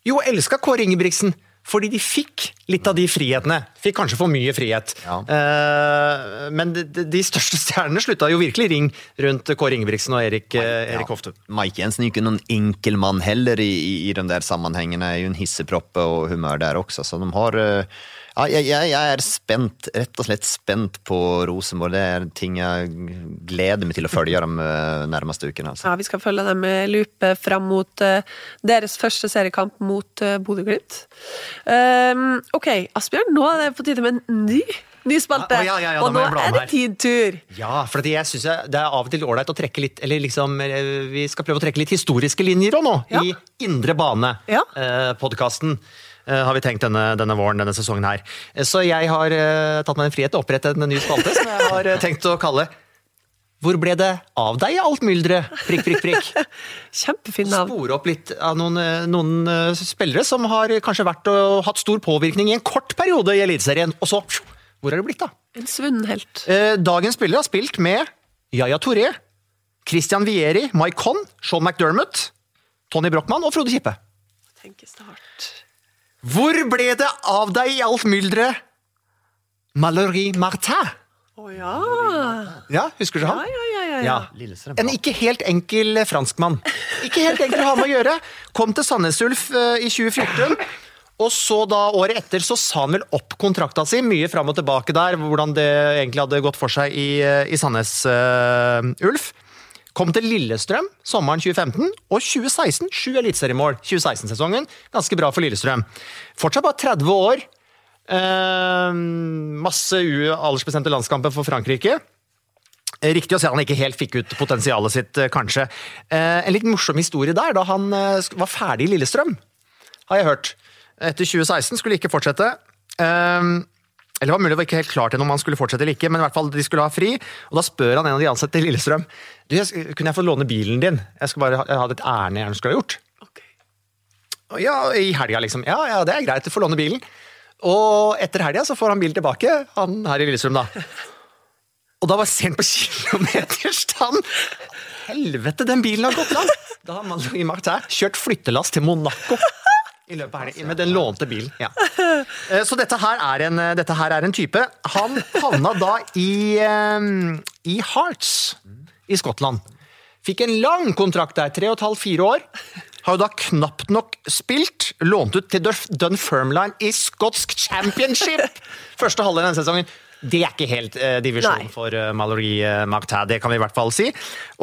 jo elska Kåre Ingebrigtsen Fordi de fikk litt av de frihetene. Fikk kanskje for mye frihet. Ja. Uh, men de, de- største stjernene slutta jo virkelig ring rundt Kåre Ingebrigtsen og Erik, uh, Erik Hoftun. Mike Jensen er ikke noen enkel mann heller i, i, i de der sammanhangen. Er jo en hissepropp og humør der også, Så de har... eh, Ja, jeg, jeg, jeg er spent, rett og slett spent på Rosenborg. Det er ting jeg gleder meg til å følge de eh, nærmeste ukene. Altså. Ja, Vi skal følge dem med lupe fram mot eh, deres første seriekamp mot uh, Bodø-Glimt. Um, ok, Asbjørn, nå er det på tide med en ny, ny spalte. Ja, ja, ja, ja, og nå er det tidtur. tur. Ja, for jeg synes jeg, det er av og til ålreit å trekke litt Eller liksom, eh, vi skal prøve å trekke litt historiske linjer òg nå, Ja. i Indre bane. Ja. Eh, har vi tenkt denne, denne våren, denne sesongen her. Eh, Så jeg har eh, tatt meg en frihet til å opprette en ny spalte som jeg har eh, tenkt å kalle Hvor ble det av deg, alt mylderet? Prikk, prikk, prikk. Kjempefin navn. Spore opp litt av noen, eh, noen eh, spillere som har kanskje vært og hatt stor påvirkning i en kort periode i Eliteserien. Og så Hvor er det blitt, da? En svunnen helt. Eh, Dagens spillere har spilt med Yaya Touré, Christian Vieri, Mike Conn, Sean McDermott, Tony Brochmann og Frode Kippe. Tenke start. Hvor ble det av deg i alt mylderet? Mallory Martin. Å ja. Ja, husker du han? ja, ja, ja, ja. Ja. En ikke helt enkel franskmann. Ikke helt enkel å ha med å gjøre. Kom til Sandnes Ulf eh, i 2014. Og så da året etter så sa han vel opp kontrakta si, mye fram og tilbake der, hvordan det egentlig hadde gått for seg i, eh, i Sandnes uh, Ulf. Kom til Lillestrøm sommeren 2015, og 2016 sju eliteseriemål. 2016-sesongen, ganske bra for Lillestrøm. Fortsatt bare 30 år. Eh, masse aldersbestemte landskamper for Frankrike. Eh, Riktig å si at han ikke helt fikk ut potensialet sitt, eh, kanskje. Eh, En litt morsom historie der, da han eh, var ferdig i Lillestrøm, har jeg hørt. Etter 2016 skulle ikke fortsette. Eh, Eller det var mulig det var ikke helt klart om han skulle fortsette eller ikke, men i hvert fall de skulle ha fri. Og da spør han en av de ansatte i Lillestrøm du, jeg, kunne jeg få låne bilen din. Jeg, skal bare, ha- jeg hadde et ærend jeg skulle ha gjort. Ok. Og Ja, I helga, liksom. Ja, ja, det er greit, du får låne bilen. Og etter helga så får han bilen tilbake, han her i Lillestrøm, da. Og da var sent på kilometerstand. Helvete, den bilen har gått langt! Da har man i makt her kjørt flyttelass til Monaco. I løpet av helgen, Med den lånte bilen. ja. Eh, Så dette her, er en, dette her er en type. Han havna da i, eh, i Hearts i Skottland. Fikk en lang kontrakt der, tre og et halvt, fire år. Har jo da knapt nok spilt, lånt ut til Dunf- Dunfermline i skotsk championship! Første halvdel av denne sesongen. Det er ikke helt eh, divisjon Nei. for eh, Mallory eh, Martin, det kan vi i hvert fall si.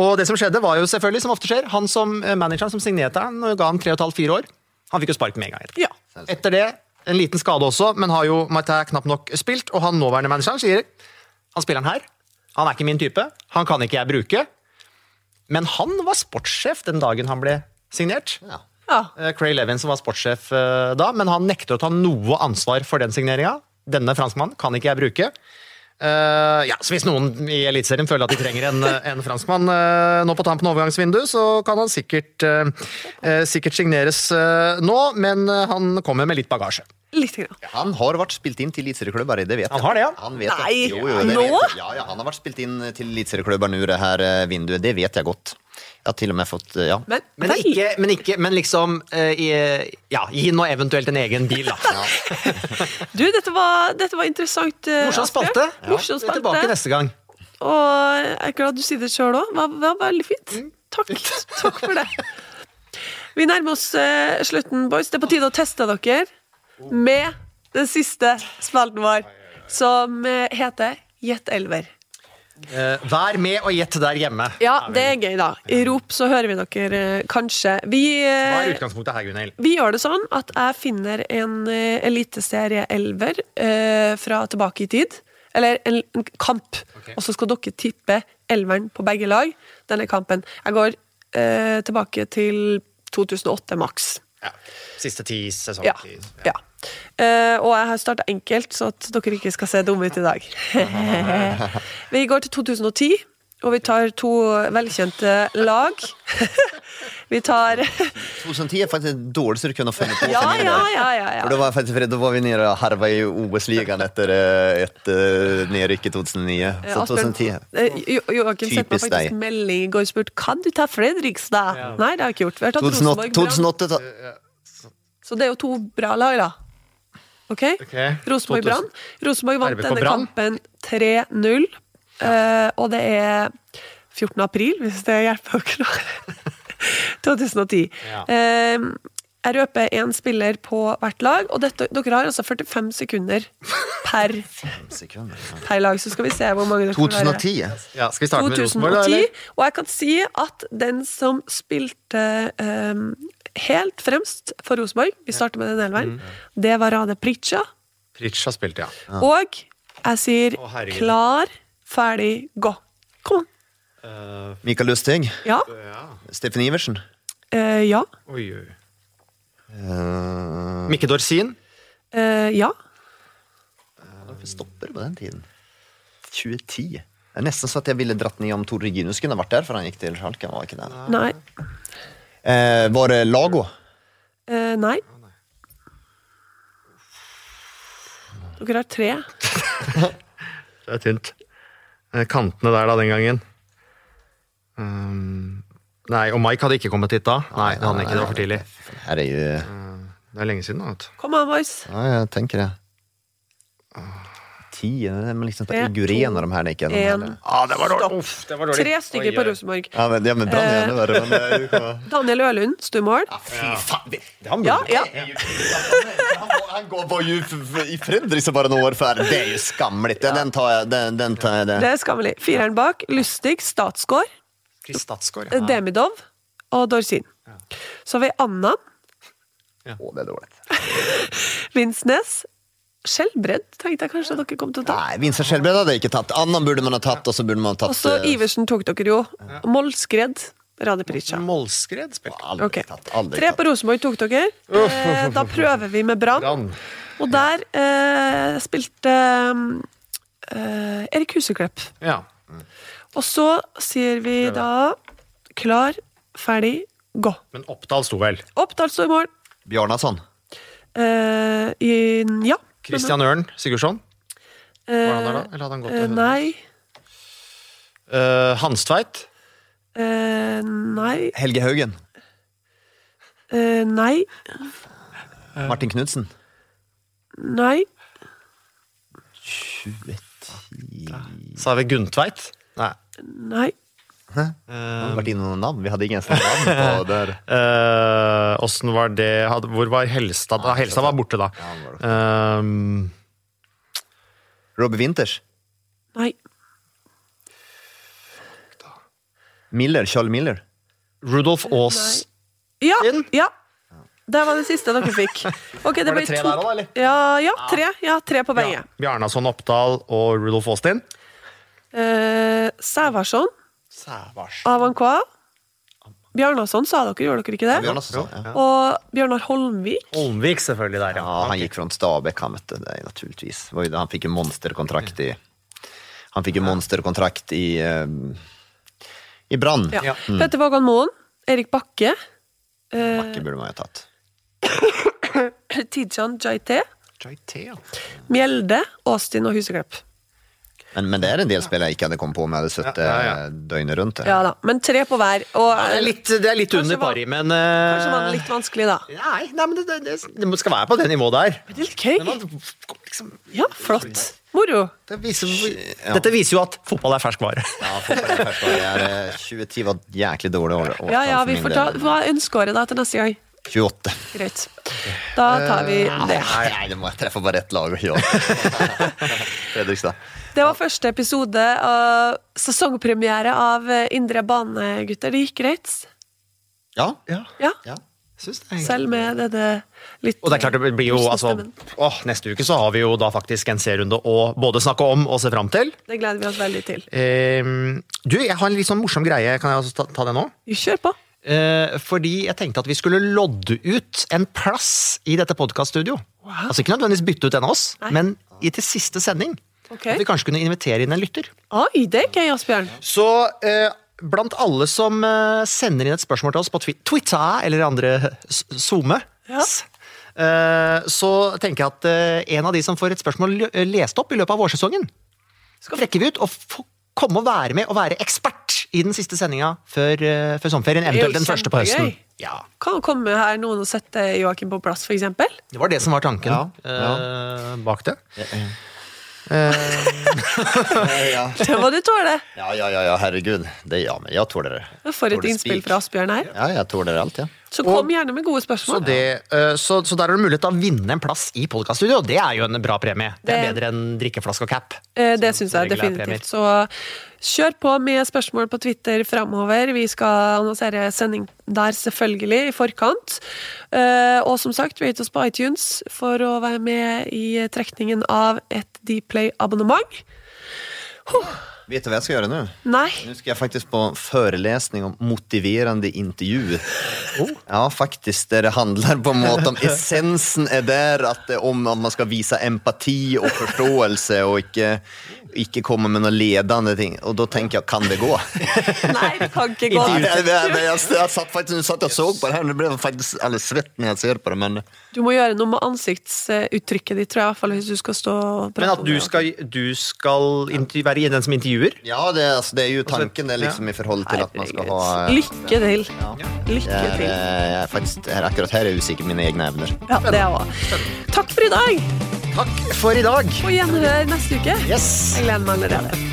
Og det som skjedde, var jo selvfølgelig, som ofte skjer, han som eh, manageren som signerte han og ga han tre og et halvt, fire år, han fikk jo spark med en gang. etterpå. Ja. Etter det, en liten skade også, men har jo Martin knapt nok spilt, og han nåværende manageren sier han spilleren her, han er ikke min type, han kan ikke jeg bruke. Men han var sportssjef den dagen han ble signert. Ja. Ja. Eh, Cray Levin som var sportssjef eh, da, men han nekter å ta noe ansvar for den signeringa. Denne franskmannen kan ikke jeg bruke. Eh, ja, så Hvis noen i Eliteserien føler at de trenger en, eh, en franskmann uh, nå på tampen av overgangsvinduet, så kan han sikkert, uh, sikkert signeres nå, men han kommer med litt bagasje. Litt. Grann. Han har vært spilt inn til eliteserieklubber, det vet jeg. Han har det, ja? Han vet Nei. Jo, jo, det nå? vet jeg. Ja, ja, han har vært spilt inn til eliteserieklubber nå, det her vinduet. Det vet jeg godt. Jeg har til og med fått eh, Ja. Men, Men ikke, men, ikke, men liksom eh, i- Ja, gi nå eventuelt en egen bil, da. du, dette var, dette var interessant. eh, Morsom spalte. Morsom Vi er tilbake neste gang. Og jeg er glad du sier det sjøl òg. Det var, veldig fint. Mm. Takk. Takk for det. Vi nærmer oss slutten, boys. Det er på tide å teste dere med den siste spalten vår, som heter Gjett elver. Eh, vær med og gjett der hjemme. Ja, det er gøy, da. I rop så hører vi dere eh, kanskje. Vi, Hva er eh, utgangspunktet her, Gunhild? vi gjør det sånn at jeg finner en uh, eliteserie-elver eh, fra tilbake i tid. Eller en, en kamp. Og så skal dere tippe elveren på begge lag denne kampen. Jeg går eh, tilbake til 2008 maks. Ja. Siste ti sesonger. Ja. ja. Uh, og jeg har starta enkelt, så at dere ikke skal se dumme ut i dag. vi går til 2010, og vi tar to velkjente lag. vi tar 2010 er faktisk det dårligste du kunne funnet på. Ja, ja, ja. ja, ja. For da var, faktisk, da var vi nede og harva i OS-ligaen etter eh, et uh, nedrykk i 2009. Så 2010 eh, Jo- Joakim sendte meg faktisk melding i går og spurte kan du ta Fredrikstad. Nei, det har jeg ikke gjort. Vi har tatt 2008, Rosenborg 2008 ta- Så det er jo to bra lag, da. Ok? okay. Rosenborg-Brann. Rosenborg vant denne kampen 3-0. Eh, og det er 14. april, hvis det hjelper dere. 2010. Ja. Eh, jeg røper én spiller på hvert lag, og dette, dere har altså 45 sekunder per, Sekunder. per lag. Så skal vi se hvor mange dere får være. 2010. Ja, skal vi starte med Rosenborg? Og jeg kan si at den som spilte um, helt fremst for Rosenborg, vi starter med den elveren, Mm. det var Rade Pritja. Pritja spilte, spilt, ja. Og jeg sier Å, klar, ferdig, gå. Kom an. Mikael Lustig. Ja. Steffen Iversen. Uh, ja. Oi, oi. Uh, Mikke Dorsin. Eh, ja. Hvorfor stopper det på den tiden? 2010. Det er nesten så at jeg ville dratt ned om Tore Reginus kunne vært der, for han gikk til Schalke. Var ikke der. Nei. Eh, var det Lago? Eh, nei. Dere har tre. Det er tynt. Eh, Kantene der, da, den gangen. Um, nei, og Mike hadde ikke kommet hit da. Nei, det hadde han ikke, det var for tidlig. Her er jo Det er lenge siden. da, vet du. Kom an, boys. Ja, jeg tenker det. Ti det er liksom på Iguren to, og de her. er Ikke, en. Ah, det var dårlig. Uff, det var dårlig. Tre stykker Oi, på. Rosenborg. Ja, men, ja, men Brann er enda verre. Men det er jo Daniel Ølund i mål. Fy faen! Han Ja, ja. Han, går- på ju i Fredrikstad bare noen år før. Det er jo skammelig. Den tar jeg. Den, den tar jeg det. Det er skammelig. Fireren bak. Lustig, Statsgård, Statsgård eh, ja. Demidov og Dorsin. Så har vi Anna, Å, det er dårlig. Vinsnes, Skjelbred tenkte jeg kanskje at dere kom til å ta. Nei, Vincent Skjelbred hadde jeg ikke tatt. Annan burde man ha tatt, og så burde man ha tatt Og så eh, Iversen tok dere jo. Målskredd. Målskred spilte Aldri Ok. tatt. Aldri Tre på Rosenborg tok dere. Eh, da prøver vi med Brann. Og der eh, spilte eh, Erik Huseklepp. Ja. Og så sier vi da klar, ferdig, gå. Men Oppdal sto vel. Oppdal sto i mål. Bjarnason. Eh, i, ja. Christian Ørn Sigurdsson. Eh, Var han der da? Eller hadde han gått eh, til nei. Hans Hanstveit. Uh, nei. Helge Haugen. Uh, nei. Martin Knutsen. Nei. 2010 Så har vi Gunntveit. Nei. Nei. Har vi vært innom noen navn? Vi hadde ingen navn på der. Åssen uh, var det hadde, Hvor var Helstad? da? Helstad var borte, da. han var Eh, Robbie Winters. Nei. Miller. Charles Miller. Rudolf Aas. Ja. Ja. Det var det siste dere fikk. Okay, det Var det ble tre to- der òg, eller? Ja, ja, tre. Ja, tre på begge. Ja. Bjarnason Oppdal og Rudolf Aastin. Eh, Sævarsson, Sævars. Avankwa. Bjarnason sa dere, gjorde dere ikke det? Bjarnason, ja. Og Bjørnar Holmvik. Holmvik, selvfølgelig, der, ja. Ja, han gikk fra Stabæk, han vet du. ju, han fikk en monsterkontrakt i... Han fikk en monsterkontrakt i... eh, I Brann. Ja. Mm. Petter Vågan Moen. Erik Bakke. Bakke Backe burde man jo tatt. Tidjan Jaité. Jaité, ja. Mjelde, Austin og Huseklepp. Men, men det er en del spill jeg ikke hadde kommet på om jeg hadde suttit Ja, ja, ja. døgnet rundt. runt. Ja da, men tre på hver. Og Det er litt, det er litt under pari, men kanskje var det eh, litt vanskelig, da. Nei, nei men det, det, det, det skal være på det nivået der. Men det er litt gøy. Men man, liksom, Ja, flott. Moro. Det viser, ja. Dette viser jo at fotball er ferskvare. Ja, fotboll är första. Det är, eh, 2010 var jæklig dårlig år. Ja, ja, vi får ta. Hva er ønskeåret da til neste gang? 28. Greit. Da tar vi det. Nei, nei det må jeg treffe bare rätt lag og 28. Fredrikstad. Det var første episode av sesongpremiere av eh, Indre bane, gutter. Det gikk greit? Ja, Ja, Ja, ja. selv med dette litt Og det er klart det blir jo altså å, Neste uke så har vi jo da faktisk en serierunde å både snakke om og se fram til. Det gleder vi oss veldig til. Eh, du, jeg har en litt sånn morsom greie. Kan jeg også ta, ta det nå? Kjør på. Eh, fordi jeg tenkte at vi skulle lodde ut en plass i dette podkaststudio. Altså ikke nødvendigvis bytte ut en av oss, Nei. men i til siste sending. Okay. At vi kanskje kunne invitere inn en lytter. Oi, det er gøy, Asbjørn. Så eh, blant alle som eh, sender inn et spørsmål til oss på Twitter eller andre SoMe, Ja. eh, så tenker jeg at eh, en av de som får et spørsmål lest opp i løpet av vårsesongen, skal trekke vi ut og komme og være med og være ekspert i den siste sendinga før, eh, før sommerferien. Det er Eventuelt den første på høsten. Ja, Kan det komme her noen og sette Joakim på plass, for eksempel? Det var det som var tanken Ja, eh, bak det. Ja, Det må du tåle. ja, ja, ja, herregud. Det, ja, men jeg tåler det. For et innspill fra Asbjørn her. Ja, jeg tåler alt, ja. Så kom gjerne med gode Så, spørsmål. det, eh, så, så der er det mulighet til å vinne en plass i podkaststudio, og det er jo en bra premie. Det er bedre enn drikkeflaske og cap. Eh, Det syns jeg premier. definitivt. Så kjør på med spørsmål på Twitter framover. Vi skal annonsere sending der, selvfølgelig, i forkant. Eh, Og som sagt, rate oss på iTunes for å være med i trekningen av et Dplay-abonnement. Vet du hva jeg skal gjøre nå? Nei, Nå skal jeg faktisk på forelesning om motiverende intervju. Ja, faktisk. Där det handler på en måte om essensen er der, at det, om at man skal vise empati og forståelse, og ikke, ikke komme med noen ledende ting. Og da tenker jeg, kan det gå? nei, det kan ikke gå. Nei, jeg, jeg, jeg, jeg satt faktisk, nu satt jeg og så på det her, nå ble jeg faktisk alldeles svett når jeg ser på det, men Du må gjøre noe med ansiktsuttrykket ditt, tror jeg, i hvert fall hvis du skal stå og Men prate at om du skal, du skal intervju- være den som intervjuer? Ja, det, altså, det er jo tanken det, liksom, i forhold til at man skal ha Herregud. Lykke til. Lykke jeg er, til. jeg er faktisk, her, akkurat her er jeg usikker på mine egne evner. Ja, det er også. Takk for i dag, Takk for i dag! På gjenhør neste uke. Yes! Jeg gleder meg allerede.